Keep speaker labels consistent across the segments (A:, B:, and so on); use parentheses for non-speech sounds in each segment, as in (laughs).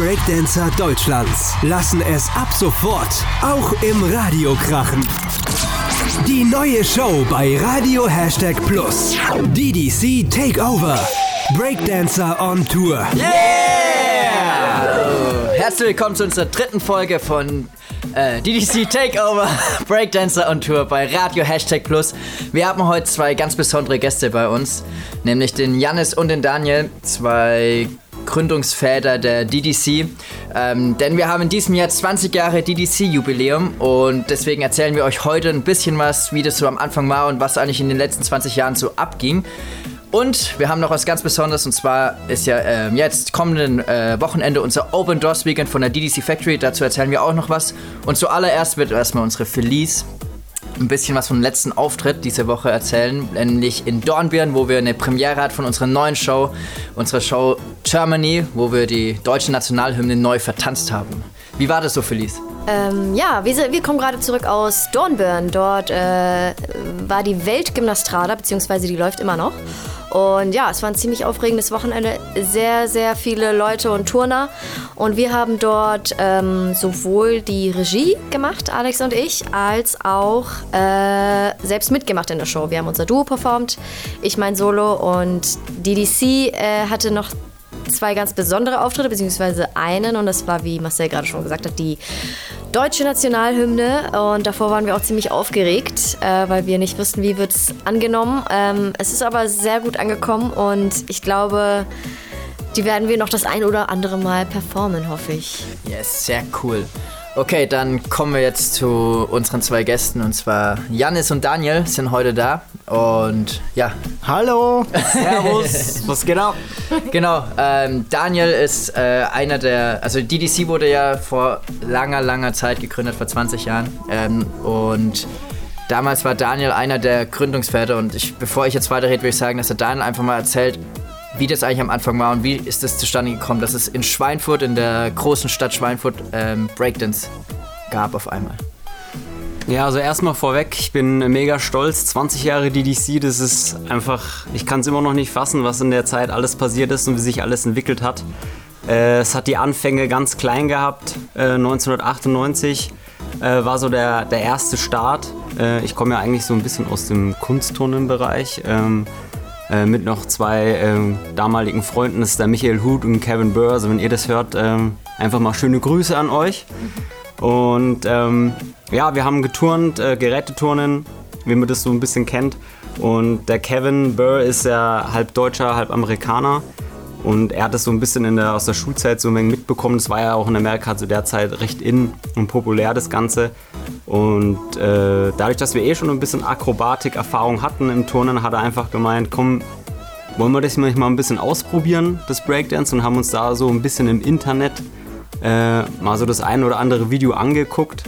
A: Breakdancer Deutschlands lassen es ab sofort auch im Radio krachen. Die neue Show bei Radio Hashtag Plus. DDC Takeover. Breakdancer on Tour.
B: Herzlich willkommen zu unserer dritten Folge von äh, DDC Takeover (laughs) Breakdancer on Tour bei Radio Hashtag Plus. Wir haben heute zwei ganz besondere Gäste bei uns, nämlich den Jannis und den Daniel, zwei Gründungsväter der DDC. Ähm, denn wir haben in diesem Jahr 20 Jahre DDC-Jubiläum und deswegen erzählen wir euch heute ein bisschen was, wie das so am Anfang war und was eigentlich in den letzten 20 Jahren so abging. Und wir haben noch was ganz Besonderes und zwar ist ja ähm, jetzt kommenden äh, Wochenende unser Open Doors Weekend von der DDC Factory. Dazu erzählen wir auch noch was. Und zuallererst wird erstmal unsere Felice ein bisschen was vom letzten Auftritt diese Woche erzählen, nämlich in Dornbirn, wo wir eine Premiere hatten von unserer neuen Show, unserer Show Germany, wo wir die deutsche Nationalhymne neu vertanzt haben. Wie war das so, Felice?
C: Ähm, ja, wir, wir, kommen gerade zurück aus Dornbirn. Dort äh, war die Weltgymnastrada, beziehungsweise die läuft immer noch. Und ja, es war ein ziemlich aufregendes Wochenende. Sehr, sehr viele Leute und Turner. Und wir haben dort ähm, sowohl die Regie gemacht, Alex und ich, als auch äh, selbst mitgemacht in der Show. Wir haben unser Duo performt, ich mein Solo und DDC äh, hatte noch zwei ganz besondere Auftritte, beziehungsweise einen, und das war, wie Marcel gerade schon gesagt hat, die deutsche Nationalhymne. Und davor waren wir auch ziemlich aufgeregt, äh, weil wir nicht wussten, wie wird es angenommen. Ähm, es ist aber sehr gut angekommen und ich glaube, die werden wir noch das ein oder andere Mal performen, hoffe ich.
B: Yes, sehr cool. Okay, dann kommen wir jetzt zu unseren zwei Gästen und zwar Janis und Daniel sind heute da. Und ja.
D: Hallo, Servus, (laughs) was geht ab?
B: Genau, ähm, Daniel ist äh, einer der, also DDC wurde ja vor langer, langer Zeit gegründet, vor 20 Jahren. Ähm, und damals war Daniel einer der Gründungsväter. Und ich, bevor ich jetzt weiterrede, würde ich sagen, dass der Daniel einfach mal erzählt, wie das eigentlich am Anfang war und wie ist das zustande gekommen, dass es in Schweinfurt, in der großen Stadt Schweinfurt, ähm, Breakdance gab auf einmal.
D: Ja, also erstmal vorweg, ich bin mega stolz. 20 Jahre DDC, das ist einfach, ich kann es immer noch nicht fassen, was in der Zeit alles passiert ist und wie sich alles entwickelt hat. Äh, es hat die Anfänge ganz klein gehabt. Äh, 1998 äh, war so der, der erste Start. Äh, ich komme ja eigentlich so ein bisschen aus dem Kunstturnenbereich. Ähm, äh, mit noch zwei ähm, damaligen Freunden. Das ist der Michael Huth und Kevin Burr. Also wenn ihr das hört, ähm, einfach mal schöne Grüße an euch. Und ähm, ja, wir haben geturnt, äh, Geräteturnen, wie man das so ein bisschen kennt. Und der Kevin Burr ist ja halb Deutscher, halb Amerikaner. Und er hat das so ein bisschen der, aus der Schulzeit so ein wenig mitbekommen. Das war ja auch in Amerika zu der Zeit recht in und populär, das Ganze. Und äh, dadurch, dass wir eh schon ein bisschen Akrobatik-Erfahrung hatten im Turnen, hat er einfach gemeint, komm, wollen wir das mal ein bisschen ausprobieren, das Breakdance, und haben uns da so ein bisschen im Internet äh, mal so das ein oder andere Video angeguckt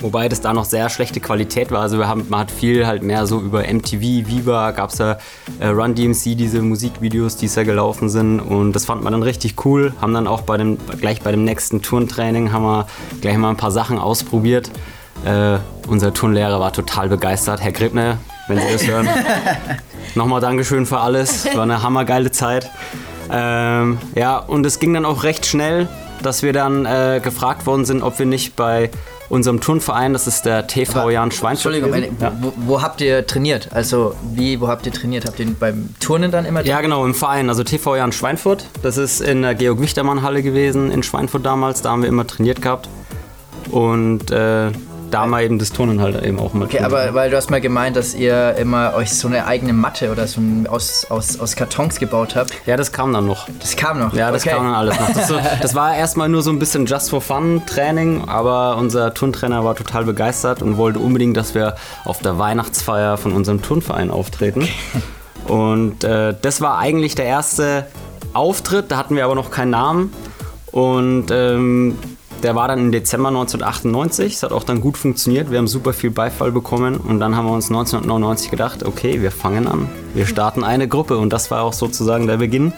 D: Wobei das da noch sehr schlechte Qualität war. Also wir haben, man hat viel halt mehr so über MTV, Viva, gab es ja äh, Run DMC, diese Musikvideos, die da gelaufen sind. Und das fand man dann richtig cool. Haben dann auch bei dem, gleich bei dem nächsten Turntraining haben wir gleich mal ein paar Sachen ausprobiert. Äh, unser Turnlehrer war total begeistert. Herr Gribner, wenn Sie das hören. (laughs) Nochmal Dankeschön für alles. War eine hammergeile Zeit. Ähm, ja, und es ging dann auch recht schnell, dass wir dann äh, gefragt worden sind, ob wir nicht bei unserem Turnverein, das ist der TV Aber, Jan Schweinfurt.
B: Entschuldigung, ja. wo, wo, habt ihr trainiert? Also wie, wo habt ihr trainiert? Habt ihr beim Turnen dann immer trainiert?
D: Ja genau, im Verein, also TV Jan Schweinfurt. Das ist in der Georg-Wichtermann-Halle gewesen, in Schweinfurt damals, da haben wir immer trainiert gehabt. Und äh, da mal eben das Turnen halt eben auch mal.
B: Okay, aber weil du hast mal gemeint, dass ihr immer euch so eine eigene Matte oder so ein, aus, aus, aus Kartons gebaut habt.
D: Ja, das kam dann noch.
B: Das kam noch?
D: Ja, das okay. kam dann alles noch. Das, so, (laughs) das war erstmal nur so ein bisschen Just for Fun Training, aber unser Turntrainer war total begeistert und wollte unbedingt, dass wir auf der Weihnachtsfeier von unserem Turnverein auftreten. Und äh, das war eigentlich der erste Auftritt, da hatten wir aber noch keinen Namen. Und ähm, der war dann im Dezember 1998. Es hat auch dann gut funktioniert. Wir haben super viel Beifall bekommen. Und dann haben wir uns 1999 gedacht, okay, wir fangen an. Wir starten eine Gruppe. Und das war auch sozusagen der Beginn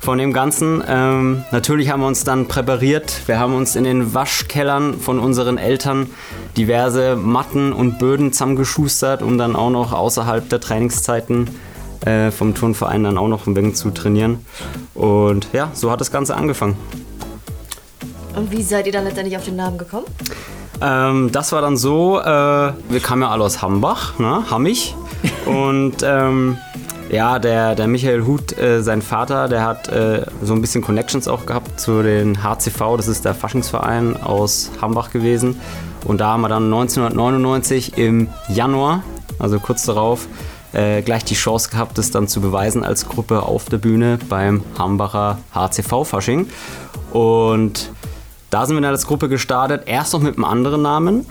D: von dem Ganzen. Ähm, natürlich haben wir uns dann präpariert. Wir haben uns in den Waschkellern von unseren Eltern diverse Matten und Böden zusammengeschustert, um dann auch noch außerhalb der Trainingszeiten äh, vom Turnverein dann auch noch ein wenig zu trainieren. Und ja, so hat das Ganze angefangen.
C: Und wie seid ihr dann letztendlich auf den Namen gekommen?
D: Ähm, das war dann so, äh, wir kamen ja alle aus Hambach, ne? Hammich. (laughs) Und ähm, ja, der, der Michael Huth, äh, sein Vater, der hat äh, so ein bisschen Connections auch gehabt zu den HCV, das ist der Faschingsverein aus Hambach gewesen. Und da haben wir dann 1999 im Januar, also kurz darauf, äh, gleich die Chance gehabt, das dann zu beweisen als Gruppe auf der Bühne beim Hambacher HCV-Fasching. Und da sind wir dann als Gruppe gestartet, erst noch mit einem anderen Namen.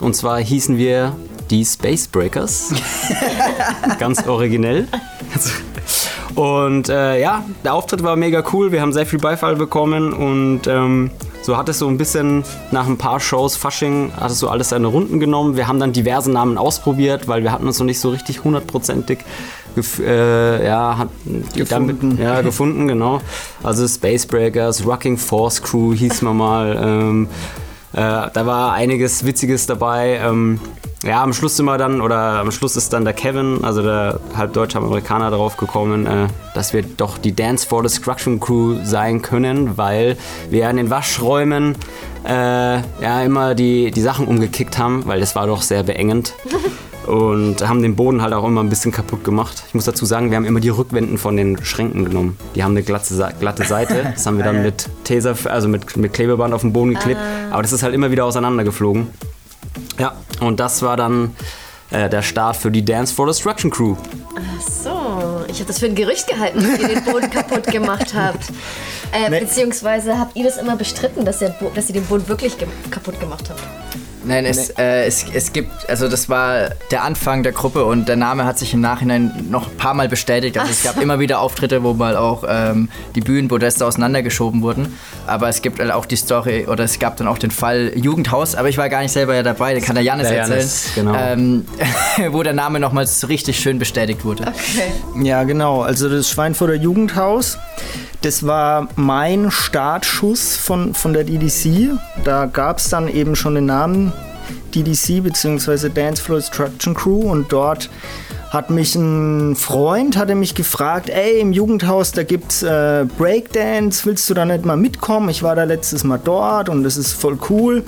D: Und zwar hießen wir die Space Breakers. (laughs) Ganz originell. Und äh, ja, der Auftritt war mega cool. Wir haben sehr viel Beifall bekommen und ähm, so hat es so ein bisschen nach ein paar Shows Fasching hat es so alles seine Runden genommen. Wir haben dann diverse Namen ausprobiert, weil wir hatten uns noch nicht so richtig hundertprozentig äh, ja, hat, gefunden. Damit, ja, gefunden, genau. Also Space Breakers, Rocking Force Crew hieß man mal. Ähm, äh, da war einiges Witziges dabei. Ähm, ja, am Schluss sind wir dann, oder am Schluss ist dann der Kevin, also der halb deutsche Amerikaner, darauf gekommen, äh, dass wir doch die Dance for Destruction Crew sein können, weil wir in den Waschräumen äh, ja immer die, die Sachen umgekickt haben, weil das war doch sehr beengend. (laughs) Und haben den Boden halt auch immer ein bisschen kaputt gemacht. Ich muss dazu sagen, wir haben immer die Rückwänden von den Schränken genommen. Die haben eine glatte, glatte Seite. (laughs) Das haben wir dann mit Taser, also mit, mit Klebeband auf den Boden geklebt. Ah. Aber das ist halt immer wieder auseinandergeflogen. Ja, und das war dann äh, der Start für die Dance for Destruction Crew.
C: Ach so, ich habe das für ein Gerücht gehalten, dass ihr den Boden (laughs) kaputt gemacht habt. Äh, nee. Beziehungsweise habt ihr das immer bestritten, dass ihr, dass ihr den Boden wirklich ge kaputt gemacht habt?
B: Nein, es, nee. äh, es, es gibt, also das war der Anfang der Gruppe und der Name hat sich im Nachhinein noch ein paar Mal bestätigt. Also Ach es gab immer wieder Auftritte, wo mal auch ähm, die Bühnenpodeste auseinandergeschoben wurden. Aber es gibt halt auch die Story oder es gab dann auch den Fall Jugendhaus, aber ich war gar nicht selber ja dabei, den kann der Janis der erzählen. Janis, genau. ähm, (laughs) wo der Name nochmals richtig schön bestätigt wurde.
E: Okay. Ja, genau. Also das Schweinfurter Jugendhaus. Das war mein Startschuss von, von der DDC. Da gab es dann eben schon den Namen DDC bzw. Dance Floor Destruction Crew und dort hat mich ein Freund hatte mich gefragt, ey, im Jugendhaus, da gibt's äh, Breakdance, willst du da nicht mal mitkommen? Ich war da letztes Mal dort und das ist voll cool.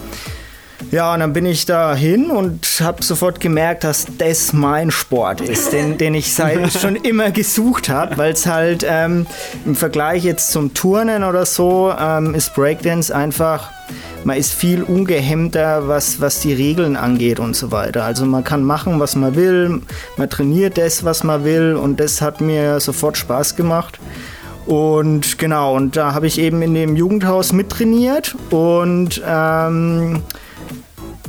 E: Ja, und dann bin ich da hin und habe sofort gemerkt, dass das mein Sport ist, den, den ich seit (laughs) schon immer gesucht habe, weil es halt ähm, im Vergleich jetzt zum Turnen oder so ähm, ist Breakdance einfach man ist viel ungehemmter, was, was die Regeln angeht und so weiter. Also man kann machen, was man will, man trainiert das, was man will und das hat mir sofort Spaß gemacht. Und genau, und da habe ich eben in dem Jugendhaus mittrainiert und ähm,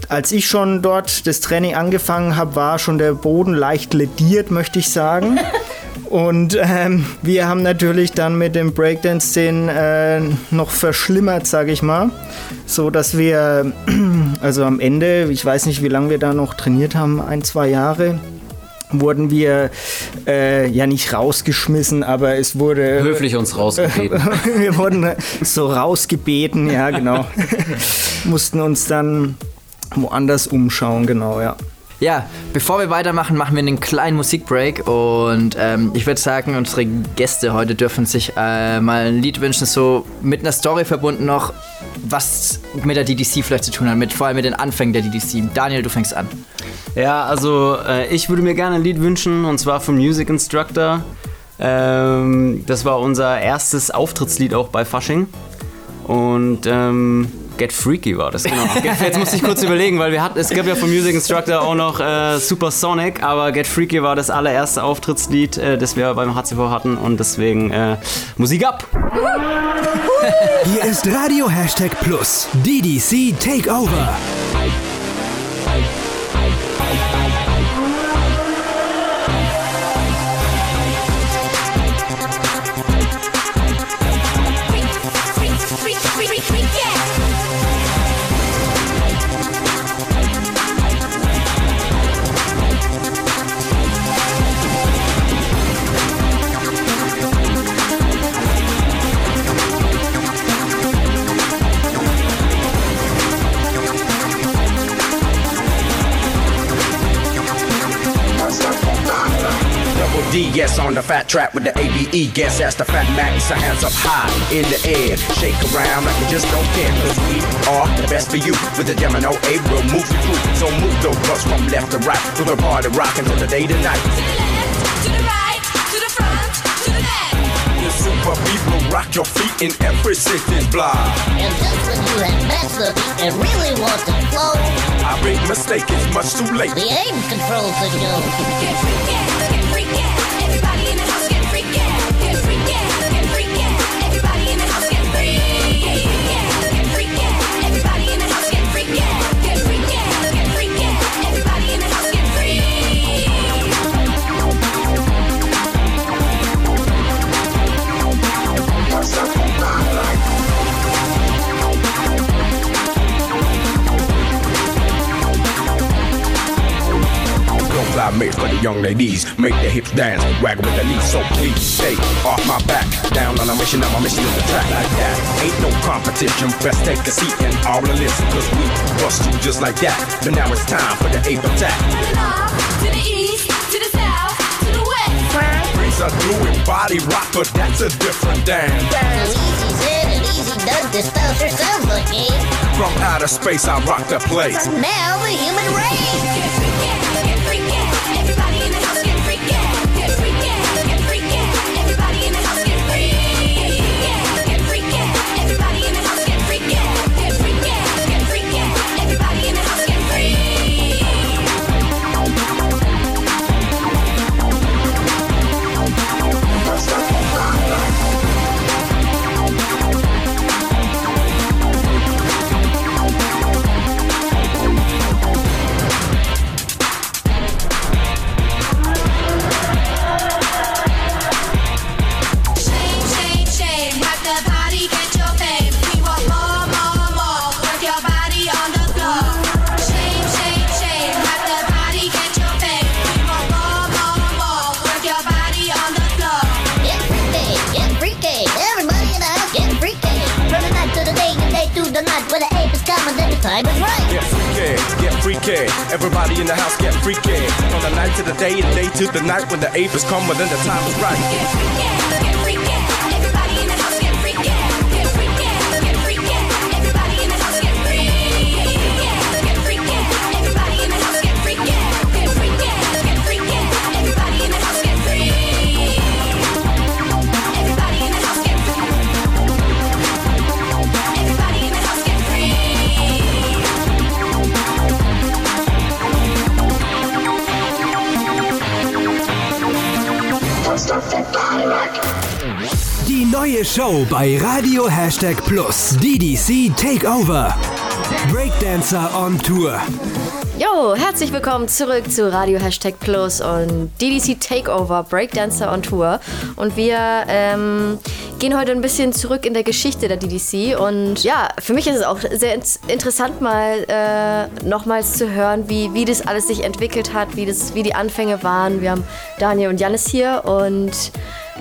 E: als ich schon dort das Training angefangen habe, war schon der Boden leicht lediert, möchte ich sagen. (laughs) Und ähm, wir haben natürlich dann mit dem Breakdance-Szenen äh, noch verschlimmert, sage ich mal. So dass wir, (clears throat) also am Ende, ich weiß nicht, wie lange wir da noch trainiert haben, ein, zwei Jahre, wurden wir äh, ja nicht rausgeschmissen, aber es wurde.
D: Höflich uns rausgebeten. (laughs)
E: wir wurden so rausgebeten, ja, genau. (laughs) Mussten uns dann woanders umschauen, genau, ja.
B: Ja, bevor wir weitermachen, machen wir einen kleinen Musikbreak und ähm, ich würde sagen, unsere Gäste heute dürfen sich äh, mal ein Lied wünschen, so mit einer Story verbunden noch, was mit der DDC vielleicht zu tun hat, mit, vor allem mit den Anfängen der DDC. Daniel, du fängst an.
D: Ja, also äh, ich würde mir gerne ein Lied wünschen und zwar vom Music Instructor. Ähm, das war unser erstes Auftrittslied auch bei Fasching und ähm, Get Freaky war das, genau. Jetzt muss ich kurz überlegen, weil wir hatten, es gab ja vom Music Instructor auch noch äh, Supersonic, aber Get Freaky war das allererste Auftrittslied, äh, das wir beim HCV hatten und deswegen äh, Musik ab!
A: Hier ist Radio Hashtag Plus, DDC Takeover.
F: On the fat trap with the ABE. Guess that's the fat max. So hands up high in the air. Shake around like you just don't care. Cause we are the best for you. With the demo, A, we'll move you through. So move those bus from left to right. With the party rocking till the day to night.
G: To the right, to the front, to the back.
F: The super beat will rock your feet in every sitting block.
H: And just when you have matched the beat and really want to flow,
F: I big mistake, it's much too late.
H: the aim controls the show.
G: Get freaky, get freaky.
F: Make their dance, waggle with the knees. So please stay off my back. Down on a mission, now my mission is the track like that. Ain't no competition. Best take a seat and all the listen. Cause we bust you just like that. But now it's time for the ape attack.
G: To the north, to the east, to the south, to the west.
F: Breeze are doing body rock, but that's a different dance.
H: So easy said and easy done. This spell sure sounds.
F: From outer space, I rock the place.
H: Now the human race.
G: Get freaky, get freaky. Everybody in the house get freaky.
H: From the night to the day and day to the night when the ape is coming, then the time is right.
F: Get freaky.
A: Show bei Radio Hashtag Plus. DDC Takeover. Breakdancer on Tour.
C: Jo, herzlich willkommen zurück zu Radio Hashtag Plus und DDC Takeover Breakdancer on Tour. Und wir ähm, gehen heute ein bisschen zurück in der Geschichte der DDC. Und ja, für mich ist es auch sehr ins- interessant, mal äh, nochmals zu hören, wie, wie das alles sich entwickelt hat, wie, das, wie die Anfänge waren. Wir haben Daniel und Janis hier und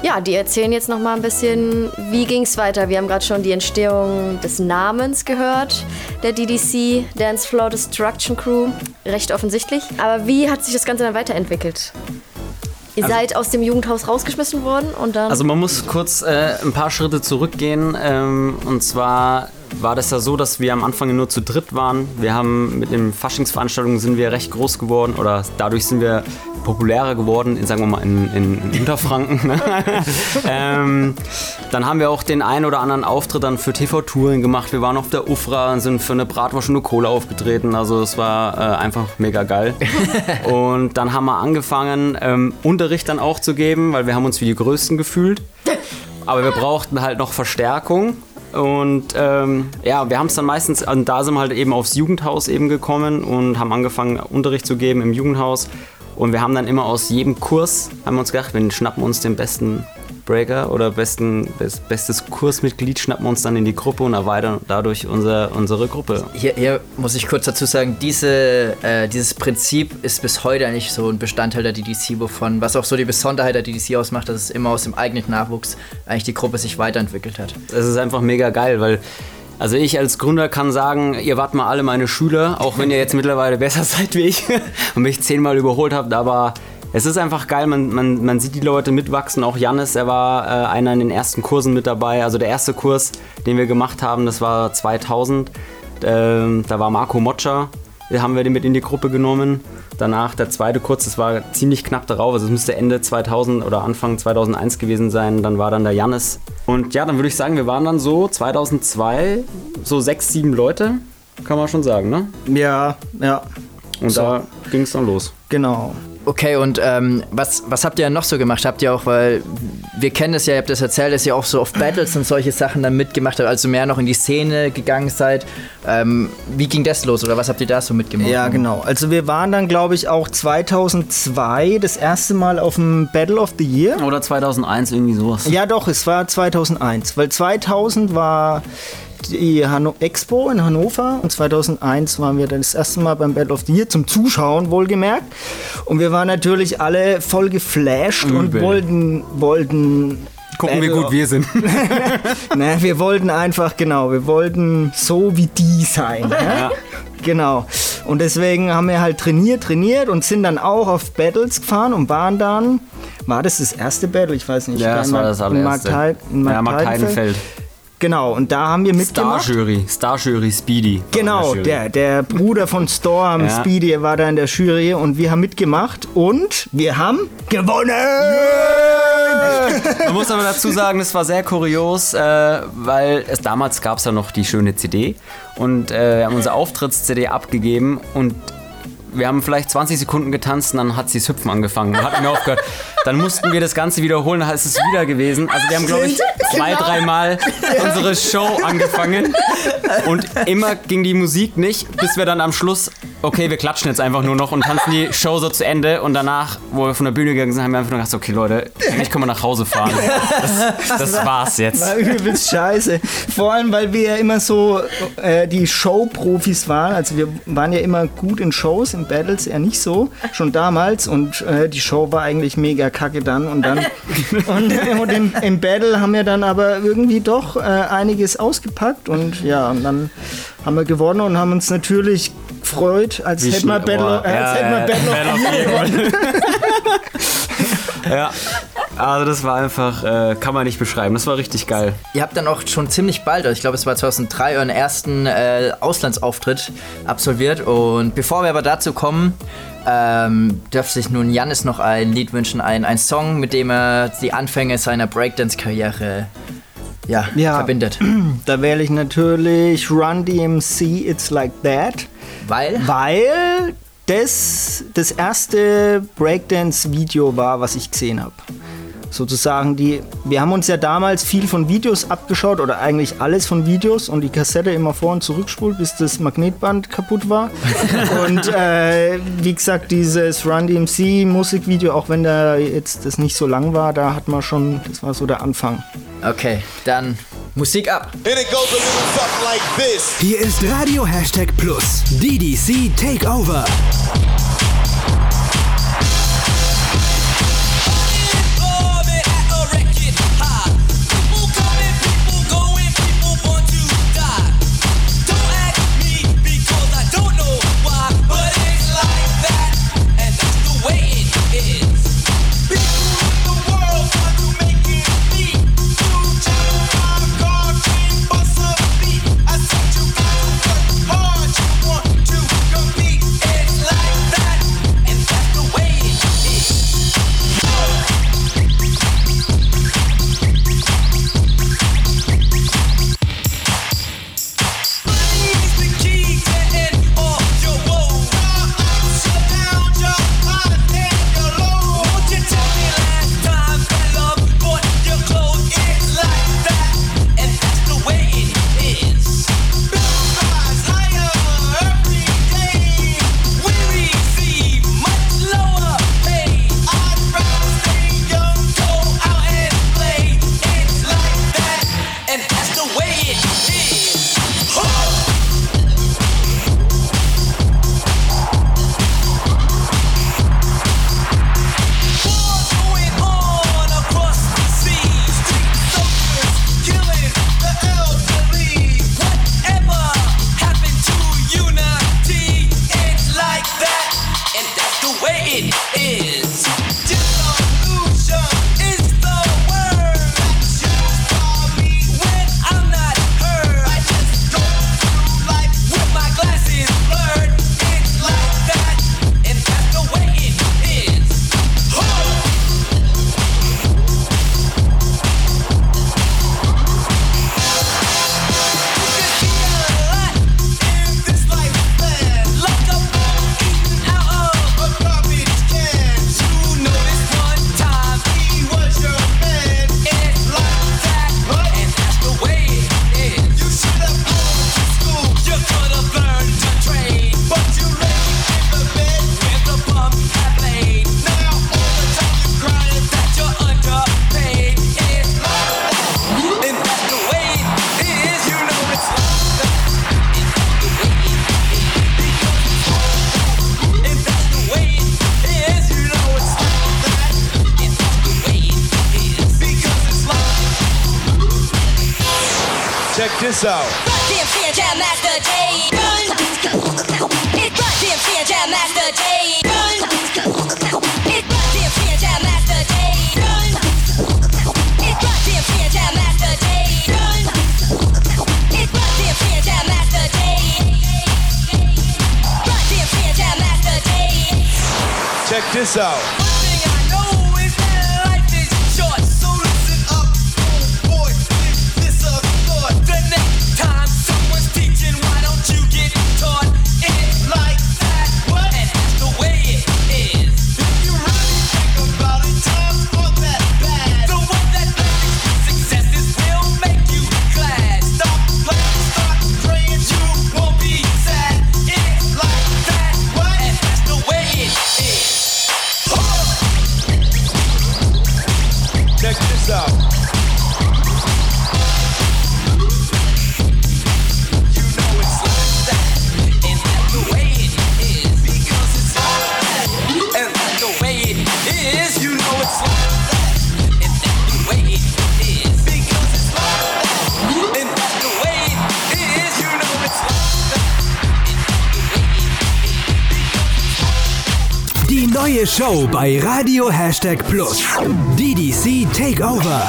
C: ja, die erzählen jetzt noch mal ein bisschen, wie ging es weiter. Wir haben gerade schon die Entstehung des Namens gehört, der DDC, Dance Floor Destruction Crew. Recht offensichtlich. Aber wie hat sich das Ganze dann weiterentwickelt? Ihr seid aus dem Jugendhaus rausgeschmissen worden und dann.
D: Also man muss kurz äh, ein paar Schritte zurückgehen. Ähm, und zwar war das ja so, dass wir am Anfang nur zu dritt waren. Wir haben mit den Faschingsveranstaltungen sind wir recht groß geworden oder dadurch sind wir populärer geworden, in, sagen wir mal in, in, in Unterfranken. Ne? (laughs) ähm, dann haben wir auch den einen oder anderen Auftritt dann für TV-Touren gemacht. Wir waren auf der UFRA und sind für eine Bratwurst und eine Cola aufgetreten. Also es war äh, einfach mega geil. (laughs) und dann haben wir angefangen, ähm, Unterricht dann auch zu geben, weil wir haben uns wie die Größten gefühlt. Aber wir brauchten halt noch Verstärkung. Und ähm, ja, wir haben es dann meistens, und da sind wir halt eben aufs Jugendhaus eben gekommen und haben angefangen, Unterricht zu geben im Jugendhaus. Und wir haben dann immer aus jedem Kurs, haben wir uns gedacht, wir schnappen uns den besten Breaker oder besten, best, bestes Kursmitglied, schnappen wir uns dann in die Gruppe und erweitern dadurch unser, unsere Gruppe.
B: Hier, hier muss ich kurz dazu sagen, diese, äh, dieses Prinzip ist bis heute eigentlich so ein Bestandteil der DDC, wovon, was auch so die Besonderheit der DDC ausmacht, dass es immer aus dem eigenen Nachwuchs eigentlich die Gruppe sich weiterentwickelt hat.
D: Das ist einfach mega geil, weil also ich als Gründer kann sagen, ihr wart mal alle meine Schüler, auch wenn ihr jetzt mittlerweile besser (laughs) seid wie ich und mich zehnmal überholt habt, aber Es ist einfach geil, man, man, man sieht die Leute mitwachsen. Auch Jannis, er war äh, einer in den ersten Kursen mit dabei. Also der erste Kurs, den wir gemacht haben, das war 2000. Ähm, da war Marco den haben wir den mit in die Gruppe genommen. Danach der zweite Kurs, das war ziemlich knapp darauf. Also es müsste Ende 2000 oder Anfang 2001 gewesen sein. Dann war dann der Jannis. Und ja, dann würde ich sagen, wir waren dann so 2002 so sechs, sieben Leute, kann man schon sagen, ne?
E: Ja, ja,
D: Und da ging es dann los.
E: genau.
B: Okay, und ähm, was, was habt ihr noch so gemacht? Habt ihr auch, weil wir kennen es ja, ihr habt das erzählt, dass ihr auch so auf Battles und solche Sachen dann mitgemacht habt, also mehr noch in die Szene gegangen seid. Ähm, wie ging das los oder was habt ihr da so mitgemacht?
E: Ja, genau. Also wir waren dann, glaube ich, auch 2002 das erste Mal auf dem Battle of the Year.
D: Oder 2001, irgendwie sowas.
E: Ja, doch, es war 2001, weil 2000 war die Hanno Expo in Hannover und 2001 waren wir dann das erste Mal beim Battle of the Year zum Zuschauen, wohlgemerkt. Und wir waren natürlich alle voll geflasht und
D: Übel.
E: wollten, wollten
D: Gucken, wie gut wir sind. (laughs)
E: Ne, wir wollten einfach, genau, wir wollten so wie die sein. Ne?
D: Ja.
E: Genau. Und deswegen haben wir halt trainiert, trainiert und sind dann auch auf Battles gefahren und waren dann, war das das erste Battle? Ich weiß nicht.
D: Ja, das war das
E: in
D: allererste.
E: In
D: Ja, Mark Heidenfeld.
E: Genau, und da haben wir mitgemacht.
D: Star-Jury. Star-Jury Speedy.
E: Genau,
D: der
E: der, der Bruder von Storm,
D: Ja.
E: Speedy, war da in der Jury und wir haben mitgemacht und wir haben gewonnen!
D: Man muss aber dazu sagen, es war sehr kurios, äh, weil es damals gab es ja noch die schöne CD und äh, wir haben unsere Auftritts-CD abgegeben und wir haben vielleicht 20 Sekunden getanzt und dann hat sie das Hüpfen angefangen. Dann hatten wir aufgehört. Dann mussten wir das Ganze wiederholen, dann ist es wieder gewesen. Also wir haben, glaube ich, zwei, dreimal unsere Show angefangen und immer ging die Musik nicht, bis wir dann am Schluss, okay, wir klatschen jetzt einfach nur noch und tanzen die Show so zu Ende und danach, wo wir von der Bühne gegangen sind, haben wir einfach nur gedacht, okay Leute, eigentlich können wir nach Hause fahren. Das, das war's jetzt.
E: War übelst scheiße. Vor allem, weil wir ja immer so äh, die Show-Profis waren. Also wir waren ja immer gut in Shows, in Battles eher nicht so, schon damals. Und äh, die Show war eigentlich mega kacke dann. Und dann (laughs) und, äh, und im, im Battle haben wir dann aber irgendwie doch äh, einiges ausgepackt. Und ja, und dann haben wir gewonnen und haben uns natürlich gefreut, als hätten wir Battle, äh, als
D: ja,
E: hätten wir
D: ja,
E: Battle
D: Battle of
E: the Year gewonnen.
D: Ja. Also das war einfach, äh, kann man nicht beschreiben. Das war richtig geil.
B: Ihr habt dann auch schon ziemlich bald, also ich glaube es war 2003, euren ersten äh, Auslandsauftritt absolviert. Und bevor wir aber dazu kommen, ähm, dürfte sich nun Jannis noch ein Lied wünschen, ein, ein Song, mit dem er die Anfänge seiner Breakdance-Karriere ja,
E: Ja.
B: verbindet. (clears throat)
E: Da wähle ich natürlich Run DMC It's Like That.
B: Weil,
E: Weil das das erste Breakdance-Video war, was ich gesehen habe. Sozusagen die, wir haben uns ja damals viel von Videos abgeschaut oder eigentlich alles von Videos und die Kassette immer vor und zurückspult, bis das Magnetband kaputt war. (laughs) und äh, wie gesagt, dieses Run DMC Musikvideo, auch wenn da jetzt das nicht so lang war, da hat man schon, das war so der Anfang.
B: okay, dann Musik ab.
I: And it goes a little something like this.
A: Hier ist Radio Hashtag Plus. DDC Takeover. Show bei Radio Hashtag Plus. DDC Takeover.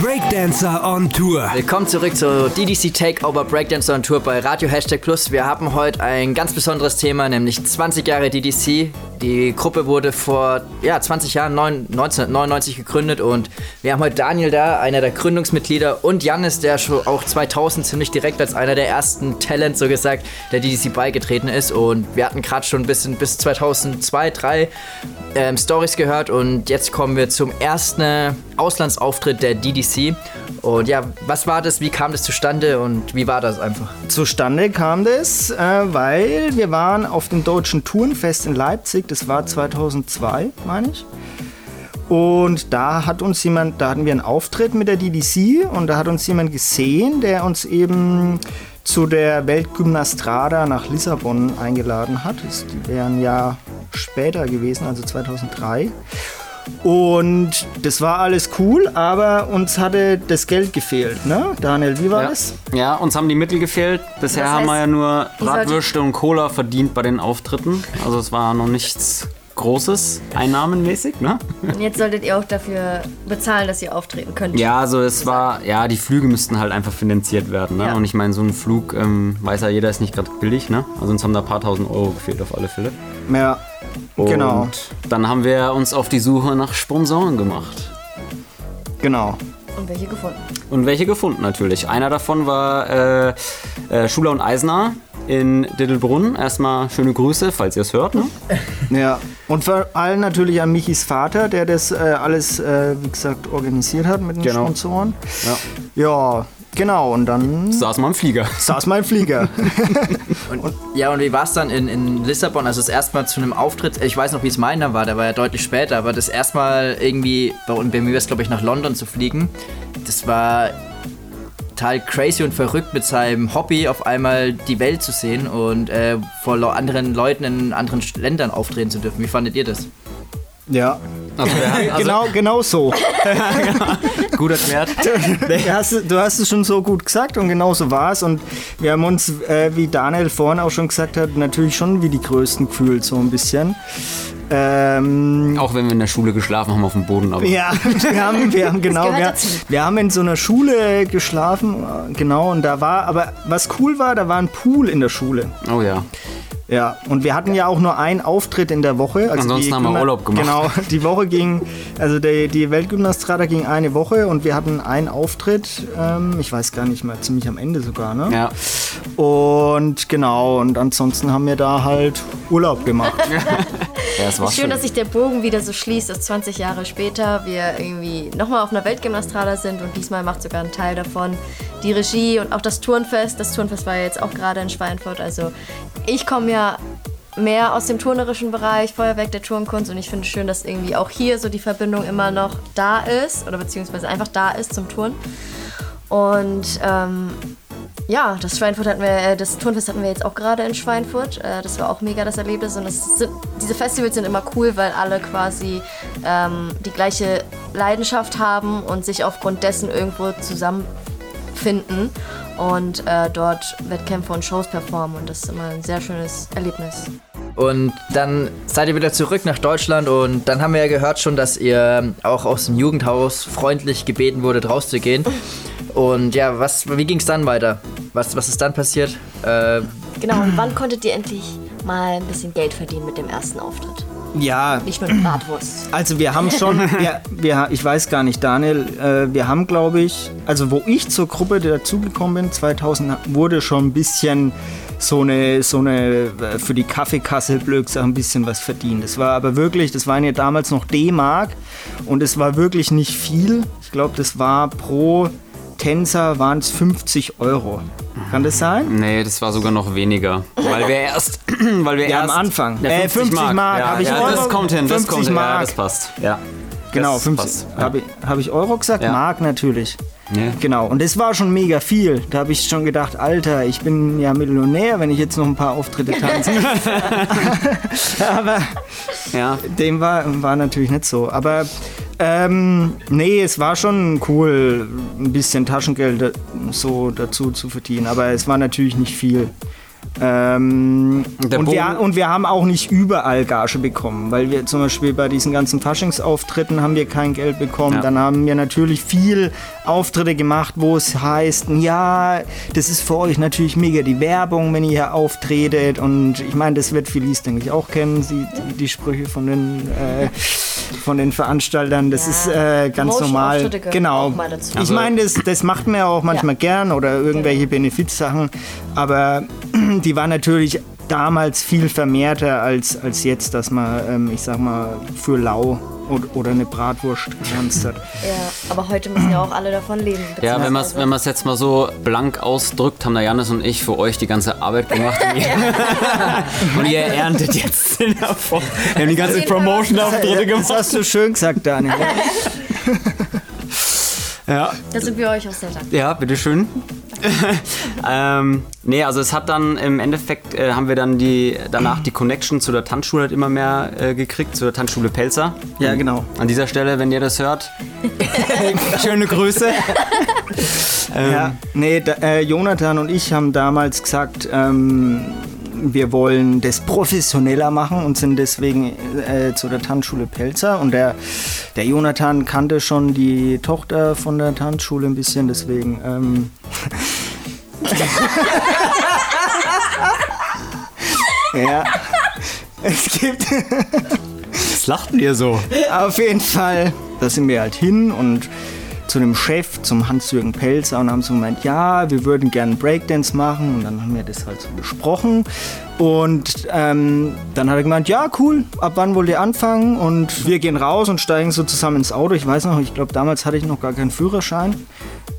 A: Breakdancer on Tour.
B: Willkommen zurück zur DDC Takeover Breakdancer on Tour bei Radio Hashtag Plus. Wir haben heute ein ganz besonderes Thema, nämlich 20 Jahre DDC. Die Gruppe wurde vor ja, 20 Jahren, neun- 1999 gegründet und wir haben heute Daniel da, einer der Gründungsmitglieder und Jannis, der schon auch 2000 ziemlich direkt als einer der ersten Talents, so gesagt, der DDC beigetreten ist. Und wir hatten gerade schon ein bisschen bis 2002, 2003 ähm, Stories gehört und jetzt kommen wir zum ersten Auslandsauftritt der DDC und ja, was war das, wie kam das zustande und wie war das einfach?
E: Zustande kam das, äh, weil wir waren auf dem Deutschen Turnfest in Leipzig, das war 2002, meine ich. Und da hat uns jemand, da hatten wir einen Auftritt mit der DDC und da hat uns jemand gesehen, der uns eben zu der Weltgymnastrada nach Lissabon eingeladen hat. Das wäre ein Jahr später gewesen, also 2003. Und das war alles cool, aber uns hatte das Geld gefehlt, ne? Daniel, wie war
D: Ja.
E: das?
D: ja, uns haben die Mittel gefehlt. Bisher
C: Das
D: haben wir ja nur Bratwürste und Cola verdient bei den Auftritten. Also es war noch nichts Großes, einnahmenmäßig, ne?
C: Und jetzt solltet ihr auch dafür bezahlen, dass ihr auftreten könnt.
D: Ja, also es war, ja, die Flüge müssten halt einfach finanziert werden, ne?
C: Ja.
D: Und ich meine, so ein Flug, ähm, weiß ja jeder, ist nicht gerade billig, ne? Also uns haben da ein paar tausend Euro gefehlt auf alle Fälle.
E: Ja, genau,
D: Und dann haben wir uns auf die Suche nach Sponsoren gemacht.
E: genau.
C: Und welche gefunden?
D: Und welche gefunden natürlich. Einer davon war äh, äh, Schuler und Eisner in Dittelbrunn. Erstmal schöne Grüße, falls ihr es hört. Ne? (laughs)
E: Ja, und vor allem natürlich an Michis Vater, der das äh, alles, äh, wie gesagt, organisiert hat mit den
D: Genau.
E: Sponsoren.
D: Ja.
E: Ja, genau, und dann
D: Saß mal im Flieger. (laughs)
E: saß mein Flieger. (laughs)
B: Und, ja, und wie war es dann in, in Lissabon? Also das erste Mal zu einem Auftritt, ich weiß noch, wie es meiner war, der war ja deutlich später, aber das erste Mal irgendwie, bei, und bei mir war es, glaube ich, nach London zu fliegen, das war total crazy und verrückt mit seinem Hobby auf einmal die Welt zu sehen und äh, vor anderen Leuten in anderen Ländern auftreten zu dürfen. Wie fandet ihr das?
E: ja,
D: Also, (laughs) wir, also
E: genau, genau so. (laughs)
D: gut erklärt.
E: Du hast, du hast es schon so gut gesagt und genau so war es. Und wir haben uns, äh, wie Daniel vorhin auch schon gesagt hat, natürlich schon wie die Größten gefühlt, so ein bisschen. Ähm,
D: Auch wenn wir in der Schule geschlafen haben auf dem Boden. Aber
E: Ja, wir haben, wir haben genau,
C: gehört
E: wir, wir haben in so einer Schule geschlafen, genau, und da war, aber was cool war, da war ein Pool in der Schule.
D: Oh ja.
E: Ja, und wir hatten ja auch nur einen Auftritt in der Woche. Also
D: Ansonsten haben wir Urlaub gemacht.
E: Genau, (laughs) die Woche ging, also die, die Weltgymnastrada ging eine Woche und wir hatten einen Auftritt, ähm, ich weiß gar nicht mehr, ziemlich am Ende sogar, ne?
D: Ja.
E: Und genau, und ansonsten haben wir da halt Urlaub gemacht. (laughs)
D: ja es war
C: Schön, dass sich der Bogen wieder so schließt, dass 20 Jahre später wir irgendwie nochmal auf einer Weltgymnastrada sind und diesmal macht sogar ein Teil davon die Regie und auch das Turnfest. Das Turnfest war ja jetzt auch gerade in Schweinfurt. Also ich komme ja mehr aus dem turnerischen Bereich, Feuerwerk der Turnkunst und ich finde es schön, dass irgendwie auch hier so die Verbindung immer noch da ist oder beziehungsweise einfach da ist zum Turn. Und ähm, ja, das Schweinfurt hatten wir, äh, das Turnfest hatten wir jetzt auch gerade in Schweinfurt. Äh, Das war auch mega das Erlebnis und das sind, diese Festivals sind immer cool, weil alle quasi ähm, die gleiche Leidenschaft haben und sich aufgrund dessen irgendwo zusammenfinden finden und äh, dort Wettkämpfe und Shows performen. Und das ist immer ein sehr schönes Erlebnis.
B: Und dann seid ihr wieder zurück nach Deutschland und dann haben wir ja gehört schon, dass ihr auch aus dem Jugendhaus freundlich gebeten wurdet, rauszugehen. Und ja, was, wie ging es dann weiter? Was, was ist dann passiert? Äh,
C: Genau, und wann konntet ihr endlich mal ein bisschen Geld verdienen mit dem ersten Auftritt?
E: Ja,
C: Nicht nur mit Bratwurst.
E: Also wir haben schon, (laughs) wir, wir, ich weiß gar nicht, Daniel, äh, wir haben glaube ich, also wo ich zur Gruppe dazugekommen bin, 2000, wurde schon ein bisschen so eine, so eine äh, für die Kaffeekasse blöd gesagt, ein bisschen was verdient. Das war aber wirklich, das waren ja damals noch D-Mark und es war wirklich nicht viel. Ich glaube, das war pro Tänzer waren es 50 Euro. Kann das sein?
D: Nee, das war sogar noch weniger. Weil wir erst. (clears throat) Weil wir
E: Ja, am
D: erst,
E: Anfang.
D: Ja,
E: Äh, 50 Mark,
D: Ja,
E: hab ich
D: ja,
E: Euro-
D: das kommt hin, das
E: 50
D: kommt hin. Ja,
E: Mark.
D: das passt. Ja.
E: Genau,
D: das
E: 50.
D: passt. Ja.
E: Habe ich, hab ich Euro gesagt?
D: Ja.
E: Mark natürlich.
D: Nee.
E: Genau, und das war schon mega viel. Da habe ich schon gedacht, Alter, ich bin ja Millionär, wenn ich jetzt noch ein paar Auftritte tanze. (laughs) (laughs) Aber
D: Ja.
E: dem war, war natürlich nicht so. Aber ähm, nee, es war schon cool, ein bisschen Taschengeld so dazu zu verdienen. Aber es war natürlich nicht viel. Ähm, und, wir, und wir haben auch nicht überall Gage bekommen, weil wir zum Beispiel bei diesen ganzen Faschingsauftritten haben wir kein Geld bekommen.
D: Ja.
E: Dann haben wir natürlich viel Auftritte gemacht, wo es heißt, ja, das ist für euch natürlich mega die Werbung, wenn ihr hier auftretet. Und ich meine, das wird Felice, denke ich, auch kennen, die, die, die Sprüche von den, äh, von den Veranstaltern. Das
C: Ja.
E: ist äh, ganz normal.
C: Promotion-Auftritte gehören
E: Genau. Ich
D: Also-
E: meine, das, das macht man ja auch manchmal
C: Ja.
E: gern oder irgendwelche Benefizsachen. Aber (clears throat) die war natürlich damals viel vermehrter als, als jetzt, dass man, ähm, ich sag mal, für lau oder, oder eine Bratwurst getanzt hat.
C: Ja, aber heute müssen ja auch alle davon leben.
D: Ja, wenn man es wenn man's jetzt mal so blank ausdrückt, haben der Janis und ich für euch die ganze Arbeit gemacht. Und (laughs) ihr, (laughs) und ihr erntet jetzt den Erfolg. Wir haben die ganze Promotion-Auftritte
E: Das
D: gemacht.
E: hast du schön gesagt, Daniel. (laughs)
D: Ja.
C: Da sind wir euch auch sehr dankbar.
D: Ja, bitteschön. (laughs) ähm, nee, also es hat dann im Endeffekt äh, haben wir dann die danach die Connection zu der Tanzschule halt immer mehr äh, gekriegt, zu der Tanzschule Pelzer.
E: Ja, genau.
D: An dieser Stelle, wenn ihr das hört, (laughs) schöne Grüße. (laughs) Ähm,
E: Ja, nee, da, äh, Jonathan und ich haben damals gesagt, ähm, wir wollen das professioneller machen und sind deswegen äh, zu der Tanzschule Pelzer. Und der, der Jonathan kannte schon die Tochter von der Tanzschule ein bisschen, deswegen. Ähm, (laughs) ja, es gibt.
D: Was lacht denn ihr so?
E: Auf jeden Fall, da sind wir halt hin und zu dem Chef, zum Hans-Jürgen Pelzer und haben so gemeint, ja, wir würden gerne Breakdance machen. Und dann haben wir das halt so besprochen. Und ähm, dann hat er gemeint, ja, cool, ab wann wollt ihr anfangen? Und wir gehen raus und steigen so zusammen ins Auto, ich weiß noch, ich glaube damals hatte ich noch gar keinen Führerschein.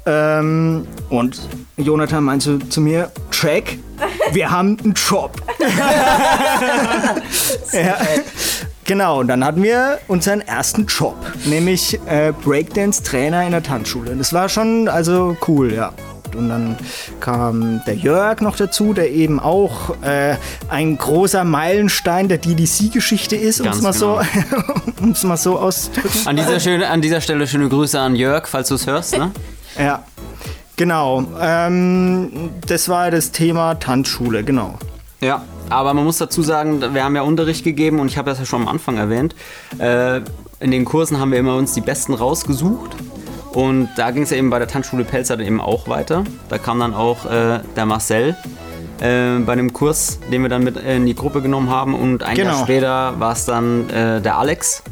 E: Ähm, und Jonathan meinte zu mir, Track, wir haben einen Job. (laughs) ja. Genau, und dann hatten wir unseren ersten Job, nämlich äh, Breakdance-Trainer in der Tanzschule. Das war schon also cool, ja. Und dann kam der Jörg noch dazu, der eben auch äh, ein großer Meilenstein der DDC-Geschichte ist, um es
D: Ganz genau.
E: mal, so, (laughs) mal so auszudrücken.
D: An dieser, schöne, an dieser Stelle schöne Grüße an Jörg, falls du es hörst. Ne?
E: Ja, genau. Ähm, das war das Thema Tanzschule, genau.
D: Ja, aber man muss dazu sagen, wir haben ja Unterricht gegeben und ich habe das ja schon am Anfang erwähnt. Äh, in den Kursen haben wir immer uns die Besten rausgesucht. Und da ging es ja eben bei der Tanzschule Pelzer dann eben auch weiter. Da kam dann auch äh, der Marcel äh, bei dem Kurs, den wir dann mit in die Gruppe genommen haben. Und ein
E: Genau.
D: Jahr später war es dann äh, der Alex.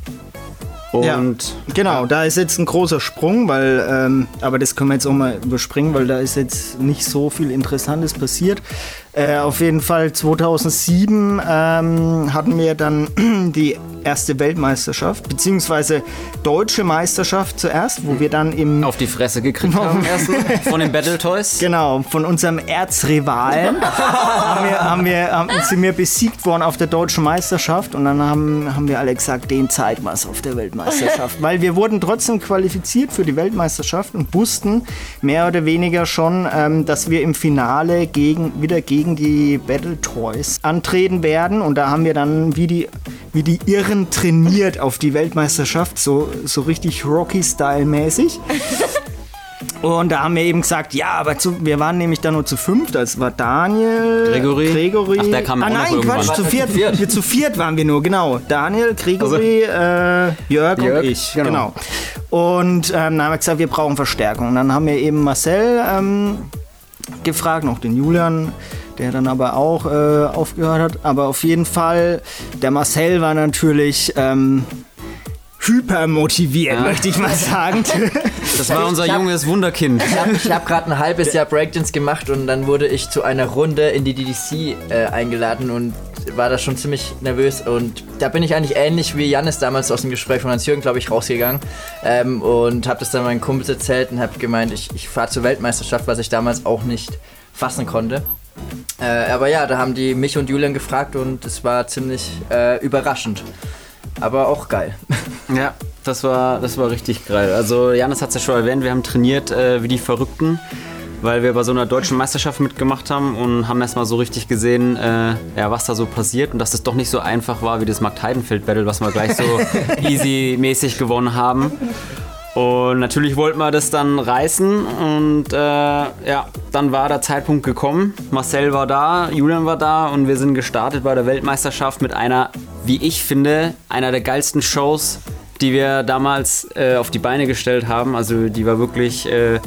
D: Und
E: Ja, genau, da ist jetzt ein großer Sprung, weil, ähm, aber das können wir jetzt auch mal überspringen, weil da ist jetzt nicht so viel Interessantes passiert. Äh, auf jeden Fall 2007 ähm, hatten wir dann (clears throat) die erste Weltmeisterschaft, beziehungsweise deutsche Meisterschaft zuerst, wo wir dann im
D: auf die Fresse gekriegt haben erstmal von den Battle Toys. (laughs)
E: Genau, von unserem Erzrivalen (laughs) haben wir, haben wir, haben, sind wir besiegt worden auf der deutschen Meisterschaft und dann haben, haben wir alle gesagt, den zeigen wir es auf der Weltmeisterschaft. (laughs) Weil wir wurden trotzdem qualifiziert für die Weltmeisterschaft und wussten mehr oder weniger schon, ähm, dass wir im Finale gegen, wieder gegen die Battle Toys antreten werden und da haben wir dann wie die, wie die Irren trainiert auf die Weltmeisterschaft, so, so richtig Rocky-Style-mäßig. (laughs) Und da haben wir eben gesagt, ja, aber zu, wir waren nämlich da nur zu fünf. Das war Daniel,
D: Gregory.
E: Gregory.
D: Ach, der kam
E: ah, nein. Quatsch, zu
B: Zu
E: viert.
B: viert.
E: Wir zu viert waren wir nur, genau. Daniel, Gregory, äh, Jörg,
D: Jörg,
E: und ich.
D: genau.
E: Genau. Und ähm, dann haben wir gesagt, wir brauchen Verstärkung. Und dann haben wir eben Marcel ähm, gefragt, noch den Julian, der dann aber auch äh, aufgehört hat. Aber auf jeden Fall, der Marcel war natürlich ähm, hyper motiviert, möchte ich mal sagen. (laughs)
D: Das war unser
B: hab-
D: junges Wunderkind.
B: Ich habe hab gerade ein halbes Jahr Breakdance gemacht und dann wurde ich zu einer Runde in die DDC äh, eingeladen und war da schon ziemlich nervös und da bin ich eigentlich ähnlich wie Janis damals aus dem Gespräch von Hans-Jürgen, glaube ich, rausgegangen ähm, und habe das dann meinen Kumpels erzählt und habe gemeint, ich, ich fahre zur Weltmeisterschaft, was ich damals auch nicht fassen konnte. Äh, aber ja, da haben die mich und Julian gefragt und es war ziemlich äh, überraschend. Aber auch geil. (laughs)
D: Ja, das war, das war richtig geil. Also Janis hat es ja schon erwähnt, wir haben trainiert äh, wie die Verrückten, weil wir bei so einer deutschen Meisterschaft mitgemacht haben und haben erstmal so richtig gesehen, äh, ja, was da so passiert und dass es doch nicht so einfach war wie das Mark Heidenfeld Battle, was wir gleich so (laughs) easy-mäßig gewonnen haben. Und natürlich wollten wir das dann reißen und äh, ja, dann war der Zeitpunkt gekommen. Marcel war da, Julian war da und wir sind gestartet bei der Weltmeisterschaft mit einer, wie ich finde, einer der geilsten Shows, die wir damals äh, auf die Beine gestellt haben. Also die war wirklich, äh,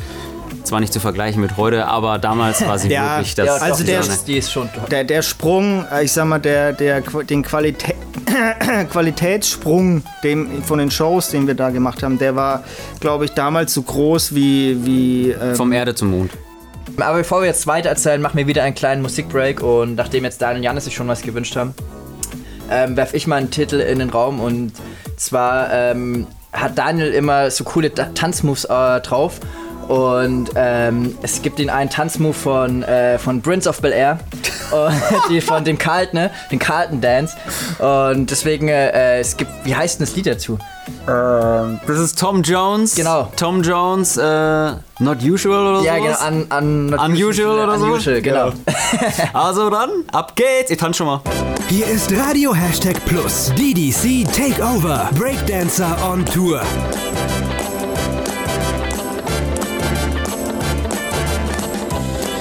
D: zwar nicht zu vergleichen mit heute, aber damals war sie (laughs)
E: Ja,
D: wirklich das.
B: Ja,
E: also der-
B: die, ist, die ist schon
E: der, der Sprung, äh, ich sag mal, der, der, den Qualitä (clears throat) Qualitätssprung dem, von den Shows, den wir da gemacht haben, der war, glaube ich, damals so groß wie. wie ähm,
D: vom Erde zum Mond.
B: Aber bevor wir jetzt weiter erzählen, machen wir wieder einen kleinen Musikbreak und nachdem jetzt Daniel und Janis sich schon was gewünscht haben, ähm, werfe ich mal einen Titel in den Raum und zwar ähm, hat Daniel immer so coole Ta- Tanzmoves äh, drauf und ähm, es gibt den einen Tanzmove von, äh, von Prince of Bel Air, (laughs) und die von dem Carlton, ne? den Carlton Dance und deswegen, äh, es gibt, wie heißt denn das Lied dazu?
D: Das ist Tom Jones.
B: Genau.
D: Tom Jones, äh, Not Usual oder
B: Ja,
D: sowas.
B: genau, un, un,
D: Unusual oder so?
B: Unusual, genau. (laughs)
D: Also dann, ab geht's. Ich tanze schon mal.
A: Hier ist Radio Hashtag Plus. DDC Takeover. Breakdancer on Tour.